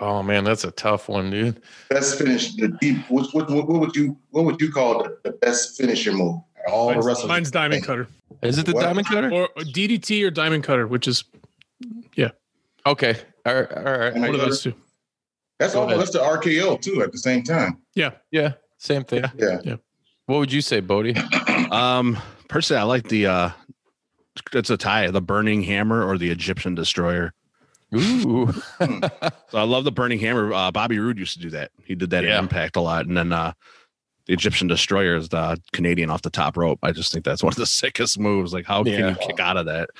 Oh man, that's a tough one, dude. Best finish, the deep. What, what, what, what would you what would you call the, the best finishing move? All the Mine's, wrestlers. mine's diamond cutter Is it the What? Diamond Cutter? or, or DDT or diamond cutter, which is Okay. All right. All right. Diamond one of those two. That's Go almost that's the RKO too at the same time. Yeah. Yeah. Same thing. Yeah. Yeah. What would you say, Bodie? <clears throat> Um, personally, I like the uh, it's a tie, the Burning Hammer or the Egyptian Destroyer. Ooh. <laughs> So I love the Burning Hammer. Uh, Bobby Roode used to do that. He did that Yeah. in Impact a lot, and then uh, the Egyptian Destroyer is the Canadian off the top rope. I just think that's one of the <laughs> sickest moves. Like, how can you kick out of that?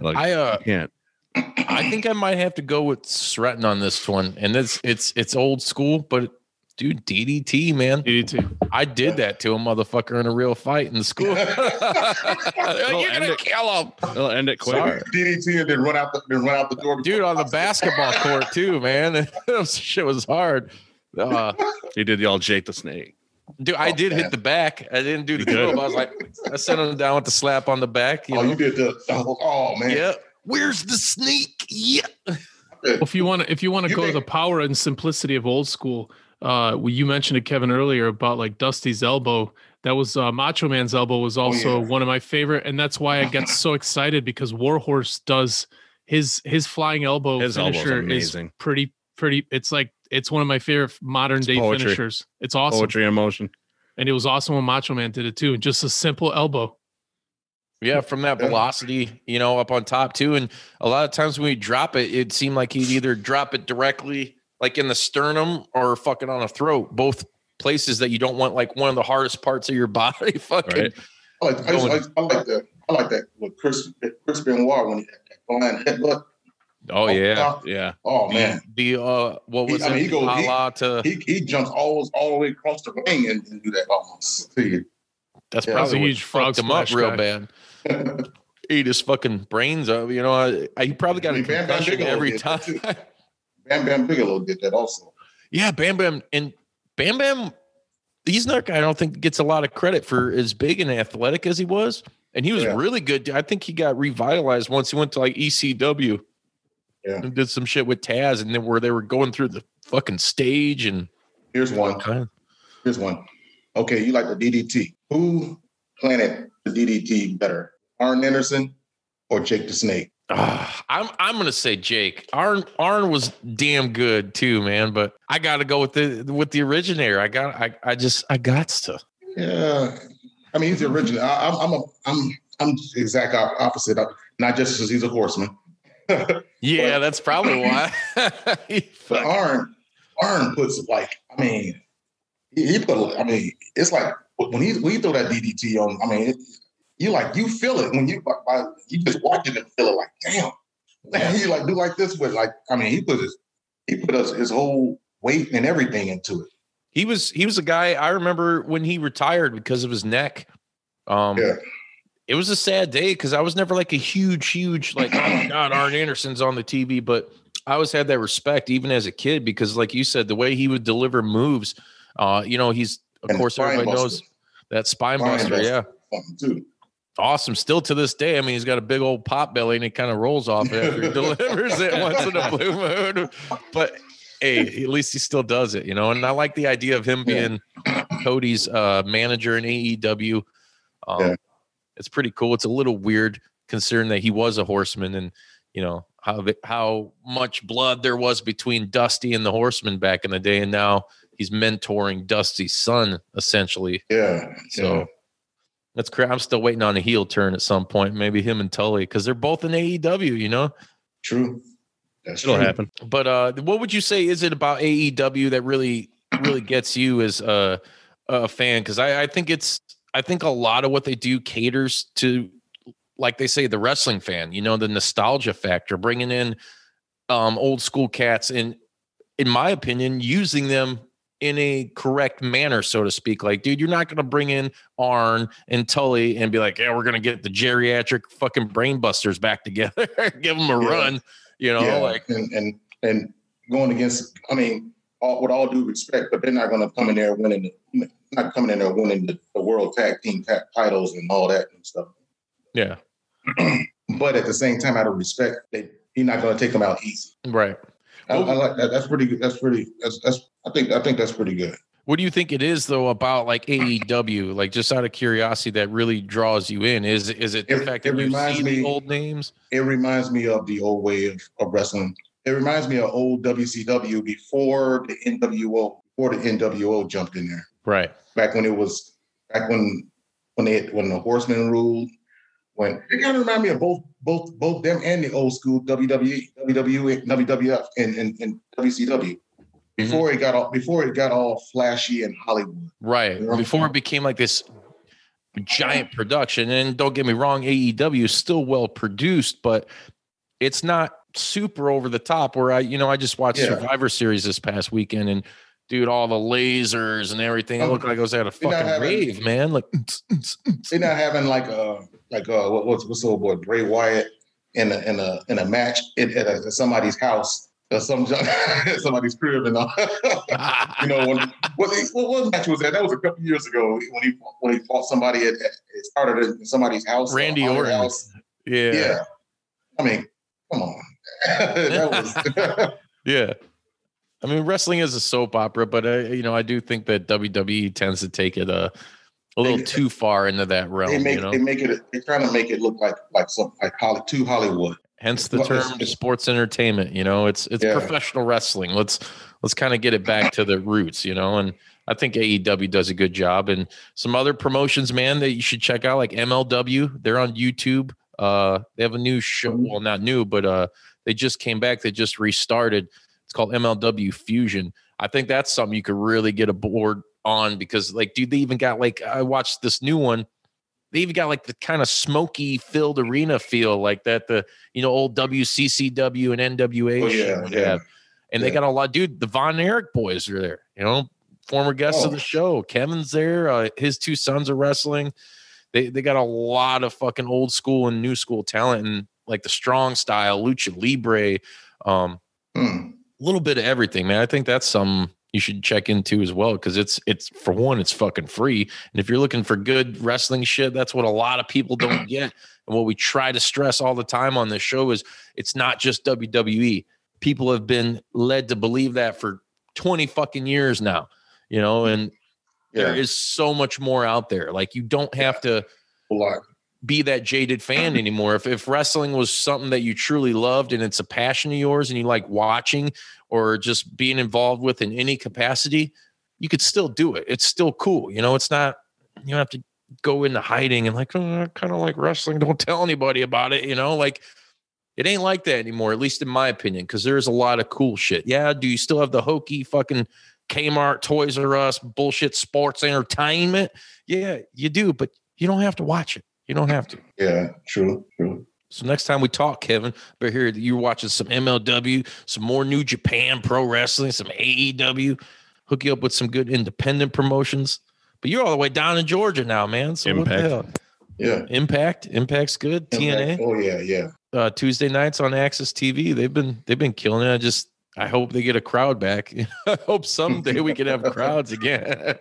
Like, I uh can't. I think I might have to go with Sretton on this one. And it's it's it's old school, but dude, DDT, man. DDT. I did that to a motherfucker in a real fight in school. <laughs> You're gonna kill him. They'll end it quick. Sorry. DDT and then run out the then run out the door. Dude, on the basketball <laughs> court too, man. <laughs> that shit was hard. Uh, He did the all Jake the Snake. dude, I did hit the back. I didn't do the You did? club. I was like, I sent him down with the slap on the back. You Oh, know? you did the oh, oh man. Yeah. Where's the snake? Yeah. Well, if you want to, if you want to go to the power and simplicity of old school, uh, well, you mentioned it, Kevin, earlier about like Dusty's elbow. That was uh, Macho Man's elbow was also Oh, yeah. one of my favorite, and that's why I get so excited because Warhorse does his his flying elbow His finisher is pretty pretty. It's like it's one of my favorite modern day poetry. finishers. It's awesome, Poetry in motion. and it was awesome when Macho Man did it too. And Just a simple elbow. Yeah, from that velocity, you know, up on top too. And a lot of times when we drop it, it seemed like he'd either drop it directly, like in the sternum, or fucking on a throat. Both places that you don't want, like one of the hardest parts of your <laughs> body. Fucking Right. I like, I, just, I, I like that. I like that with Chris Chris Benoit when he had that flying headbutt. Oh yeah. top. Yeah. Oh man, The uh what He- was I mean, he goes- a he- to he he jumps all all the way across the ring and, and do that almost. to that's yeah, probably that's a huge frog fucked him up real guy. bad. <laughs> Eat his fucking brains up. You know, I, I, he probably got I a mean, Bam Bam concussion Bigelow every time. <laughs> Bam Bam Bigelow did that also. Yeah, Bam Bam and Bam Bam. He's not. I don't think gets a lot of credit for as big and athletic as he was, and he was Yeah. really good. I think he got revitalized once he went to like ECW. Yeah. and did some shit with Taz, and then where they were going through the fucking stage and Here's one. kind of. Here's one. Okay, you like the DDT. Who planted the DDT better, Arn Anderson or Jake the Snake? Ah, I'm I'm gonna say Jake. Arn Arn was damn good too, man. But I got to go with the with the originator. I got I I just I got to. Yeah, I mean he's the original. I, I'm I'm a, I'm I'm exact opposite. Not just because he's a horseman, <laughs> Yeah, that's probably why. <clears throat> <laughs> But Arn Arn puts like I mean he, he put I mean it's like when he when he throw that DDT on. I mean it, you like you feel it when you by, you just watching it and feel it like damn. Man, he like do like this with like I mean he put his he put his, his whole weight and everything into it. he was he was a guy I remember when he retired because of his neck. Um Yeah. it was a sad day because I was never like a huge, huge like oh my god, Arn Anderson's on the TV, but I always had that respect even as a kid because like you said, the way he would deliver moves, uh, you know, he's of And course everybody buster. knows that spine, Spine buster, buster. yeah. Too. Awesome. Still to this day. I mean, he's got a big old pot belly and he kind of rolls off it after he <laughs> delivers it once in a blue moon. But hey, at least he still does it, you know. And I like the idea of him Yeah. being Cody's uh, manager in AEW. Um, Yeah. It's pretty cool. It's a little weird considering that he was a horseman and you know how how much blood there was between Dusty and the horseman back in the day, and now he's mentoring Dusty's son essentially. Yeah. So yeah. That's crazy. I'm still waiting on a heel turn at some point. Maybe him and Tully because they're both in AEW, you know. true. That's It'll true. happen. But uh, what would you say is it about AEW that really really gets you as a, a fan? Because I, I think it's I think a lot of what they do caters to, like they say, the wrestling fan. You know, the nostalgia factor, bringing in um, old school cats, and in my opinion, using them in a correct manner, so to speak. Like, dude, you're not going to bring in Arn and Tully and be like, yeah, we're going to get the geriatric fucking brainbusters back together, <laughs> give them a Yeah. run. You know, yeah, like and and and going against. I mean, all, with all due respect, but they're not going to come in there winning. The, not coming in there winning the, the world tag team titles and all that and stuff. yeah, <clears throat> But at the same time, out of respect, they he's not going to take them out easy. right. I, I like that. That's pretty good. That's pretty. That's that's. I think. I think that's pretty good. What do you think it is though about like AEW? Like just out of curiosity, that really draws you in? Is is it the It- fact it that you reminds see me- the old names? It reminds me of the old way of, of wrestling. It reminds me of old WCW before the NWO. Before the NWO jumped in there. Right. back when it was back when when they when the horsemen ruled when it kind of remind me of both both both them and the old school WWE, WWE, WWF and, and, and WCW. Mm-hmm. Before it got all before it got all flashy and Hollywood. Right. Yeah. Before it became like this giant production. And don't get me wrong, AEW is still well produced, but it's not super over the top. Where I, you know, I just watched Yeah. Survivor Series this past weekend, and dude, all the lasers and everything. It Oh, looked like I was at a fucking having- rave, man. Like, <laughs> They're not having like a like uh what, what's what's the old boy Bray Wyatt in a in a in a match at, at, a, at somebody's house or some <laughs> somebody's crib and all. <laughs> you know when what, what what match was that? That was a couple years ago when he when he fought somebody at, at it started in somebody's house. or Randy Orton. House. yeah, Yeah. I mean, come on. that was Yeah. I mean, wrestling is a soap opera, but I, you know, I do think that WWE tends to take it a, a little They- too far into that realm. they make you know, they make it they're trying to make it look like like some like Holly, too Hollywood. hence the term sports entertainment. You know, it's it's Yeah. professional wrestling. Let's let's kind of get it back to the roots. You know, and I think AEW does a good job, and some other promotions, man, that you should check out, like MLW. They're on YouTube. Uh, they have a new show. Mm-hmm. Well, not new, but uh, they just came back. They just restarted. Called MLW Fusion. I think that's something you could really get aboard on because, like, dude, they even got like I watched this new one. They even got like the kind of smoky filled arena feel, like that the you know old WCCW and NWA Oh, yeah, yeah. have. And they got a lot, dude. The Von Erich boys are there. You know, former guests of Oh. the show. Kevin's there. Uh, his two sons are wrestling. They they got a lot of fucking old school and new school talent, and like the strong style, lucha libre, um, Hmm. A little bit of everything, man. I think that's some you should check into as well because it's it's for one, it's fucking free, and if you're looking for good wrestling shit, that's what a lot of people don't <clears throat> get. And what we try to stress all the time on this show is it's not just WWE. People have been led to believe that for 20 fucking years now, you know, and there Yeah. is so much more out there. Like you don't have to A lot. Be that jaded fan <clears throat> anymore. If if wrestling was something that you truly loved and it's a passion of yours and you like watching or just being involved with in any capacity, you could still do it. It's still cool. You know, it's not you don't have to go into hiding and like, oh, I kind of like wrestling. Don't tell anybody about it. You know, like it ain't like that anymore, at least in my opinion, because there's a lot of cool shit. Yeah, do you still have the hokey fucking Kmart, Toys R Us, bullshit sports entertainment? Yeah, you do, but you don't have to watch it. You don't have to. Yeah, true, true. So next time we talk, Kevin, but here you're watching some MLW, some more New Japan Pro Wrestling, some AEW. Hook you up with some good independent promotions. But you're all the way down in Georgia now, man. So what the Impact. hell? Yeah. Impact, Impact's good. TNA Oh yeah, yeah. uh, Tuesday nights on AXS TV. They've been they've been killing it. I just I hope they get a crowd back. <laughs> I hope someday we can have crowds again.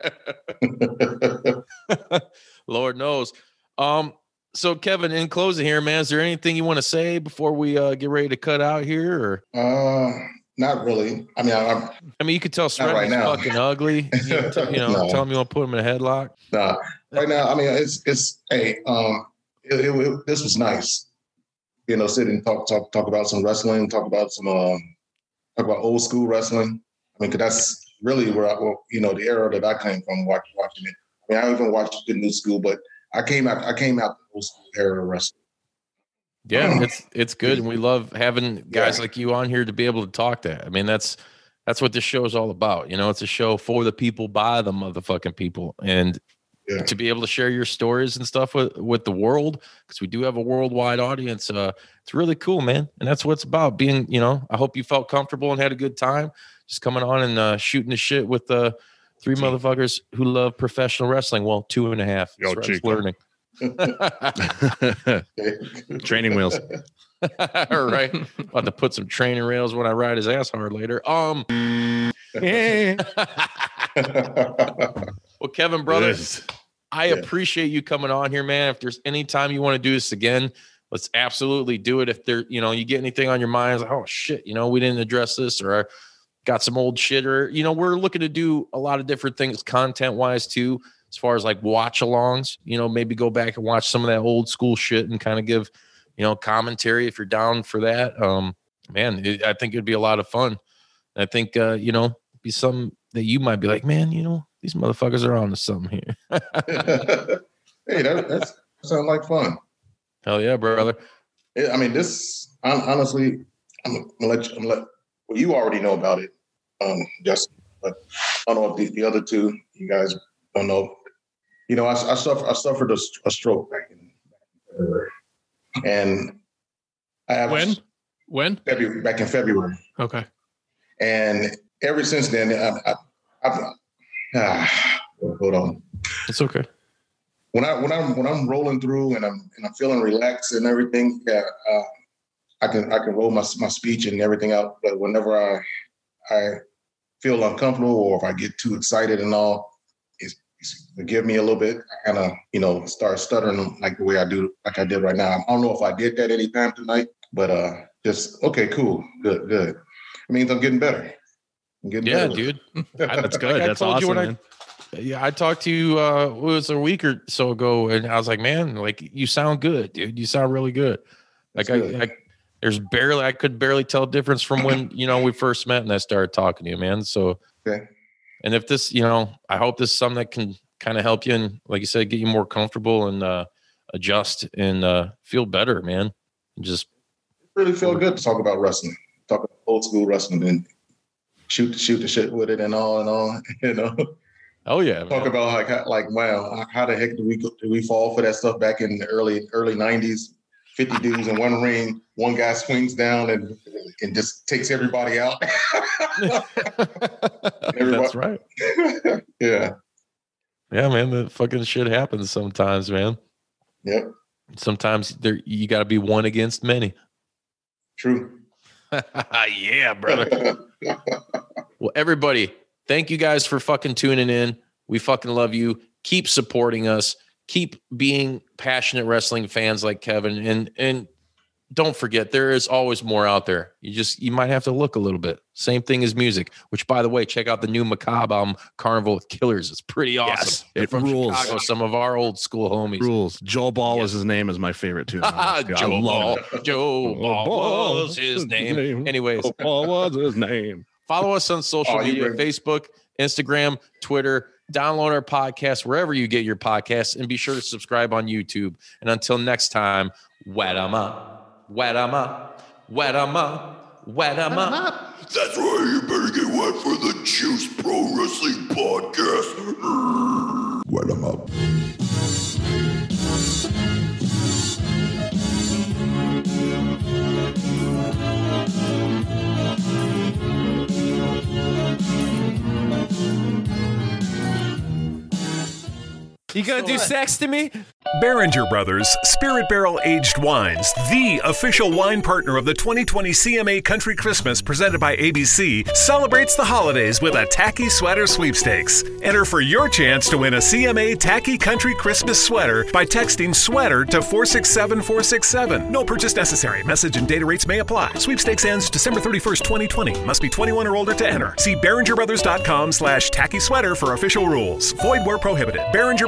<laughs> <laughs> Lord knows. Um. So Kevin, in closing here, man, is there anything you want to say before we uh, get ready to cut out here? Or Uh, not really. I mean, I, I'm I mean, you could tell Not right now. fucking ugly. You know, t- you know <laughs> No. tell him you want to put him in a headlock. nah, right now. I mean, it's it's hey, um, it, it, it- this was nice. You know, sit and talk talk talk about some wrestling, talk about some um, talk about old school wrestling. I mean, 'cause that's really where I, well, you know, the era that I came from watch, watching it. I mean, I even watched the new school, but I came out I came out the old school era wrestling. Yeah, it's it's good, and we love having guys like you on here to be able to talk that. I mean, that's that's what this show is all about. You know, it's a show for the people, by the motherfucking people, and Yeah. to be able to share your stories and stuff with with the world, because we do have a worldwide audience. Uh, it's really cool, man, and that's what it's about. Being, you know, I hope you felt comfortable and had a good time, just coming on and uh, shooting the shit with the. Uh, Three motherfuckers who love professional wrestling. Well, two and a half. Yo, Sred's learning. <laughs> Training wheels. All <laughs> right. About to put some training rails when I ride his ass hard later. Um yeah. <laughs> well, Kevin, brother, Yes. I Yeah. appreciate you coming on here, man. If there's any time you want to do this again, let's absolutely do it. If there, you know, you get anything on your mind, like, oh shit, you know, we didn't address this or I got some old shit, or you know, we're looking to do a lot of different things content wise too, as far as like watch alongs, you know, maybe go back and watch some of that old school shit and kind of give, you know, commentary if you're down for that. Um, man, it, I think it'd be a lot of fun. I think uh, you know, be some that you might be like, man, you know, these motherfuckers are on to something here. <laughs> hey, that that's, that sounds like fun. Hell yeah, brother. I mean, this hon- honestly, I'm gonna let you. I'm gonna let, well, you already know about it, um, Justin. But I don't know if the, the other two, you guys don't know. You know, I, I suffered. I suffered a, a stroke back in February, and I have When? When? February, back in February. Okay. And ever since then, I've, I've, I've ah, hold on. It's okay. When I when I'm when I'm rolling through and I'm and I'm feeling relaxed and everything, yeah, uh, I can I can roll my my speech and everything out. But whenever I I feel uncomfortable or if I get too excited and all, it's, it's give me a little bit. I kind of you know start stuttering like the way I do like I did right now. I don't know if I did that anytime tonight, but uh, just okay, cool, good, good. It means I'm getting better. I'm getting Yeah, better. dude. <laughs> <laughs> That's good. Like I That's awesome. when I- Yeah, I talked to you uh it was a week or so ago, and I was like, man, like you sound good, dude. You sound really good. Like I, good. I there's barely I could barely tell a difference from when you know we first met and I started talking to you, man. So Okay. and if this, you know, I hope this is something that can kind of help you and like you said, get you more comfortable and uh adjust and uh feel better, man. And just really feel good to talk about wrestling, talk about old school wrestling and shoot shoot the shit with it and all and all. <laughs> You know, oh yeah, talk about like how, like wow, how the heck do we do we fall for that stuff back in the early early nineties? Fifty dudes in one ring, one guy swings down and and just takes everybody out. <laughs> That's right. <laughs> yeah, Yeah, man, that fucking shit happens sometimes, man. yep, Sometimes there you got to be one against many. true. <laughs> yeah, brother. well, everybody, thank you guys for fucking tuning in. We fucking love you. Keep supporting us. Keep being passionate wrestling fans like Kevin, and and don't forget there is always more out there. You just you might have to look a little bit. Same thing as music. Which, by the way, check out the new Macabre album, Carnival with Killers. It's pretty awesome. Yes, it from rules. Chicago, some of our old school homies. Rules. Joe Ball is his name is my favorite too. <laughs> I Joe Ball. Joe Ball was his name. Anyways, Joe Ball was his name. Follow us on social Oh, media Facebook, Instagram, Twitter. Download our podcast wherever you get your podcasts and be sure to subscribe on YouTube. And until next time, wet 'em up, wet 'em up, wet 'em up, wet 'em up. That's right, you better get wet for the Juice Pro Wrestling Podcast. Wet 'em up. You gonna do sex to me? Beringer Brothers Spirit Barrel Aged Wines, the official wine partner of the 2020 CMA Country Christmas presented by ABC, celebrates the holidays with a tacky sweater sweepstakes. Enter for your chance to win a CMA Tacky Country Christmas sweater by texting sweater to 467467. No purchase necessary. Message and data rates may apply. Sweepstakes ends December 31st, 2020. Must be 21 or older to enter. See BeringerBrothers.com slash tacky sweater for official rules. Void where prohibited. Beringer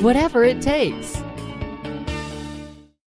whatever it takes.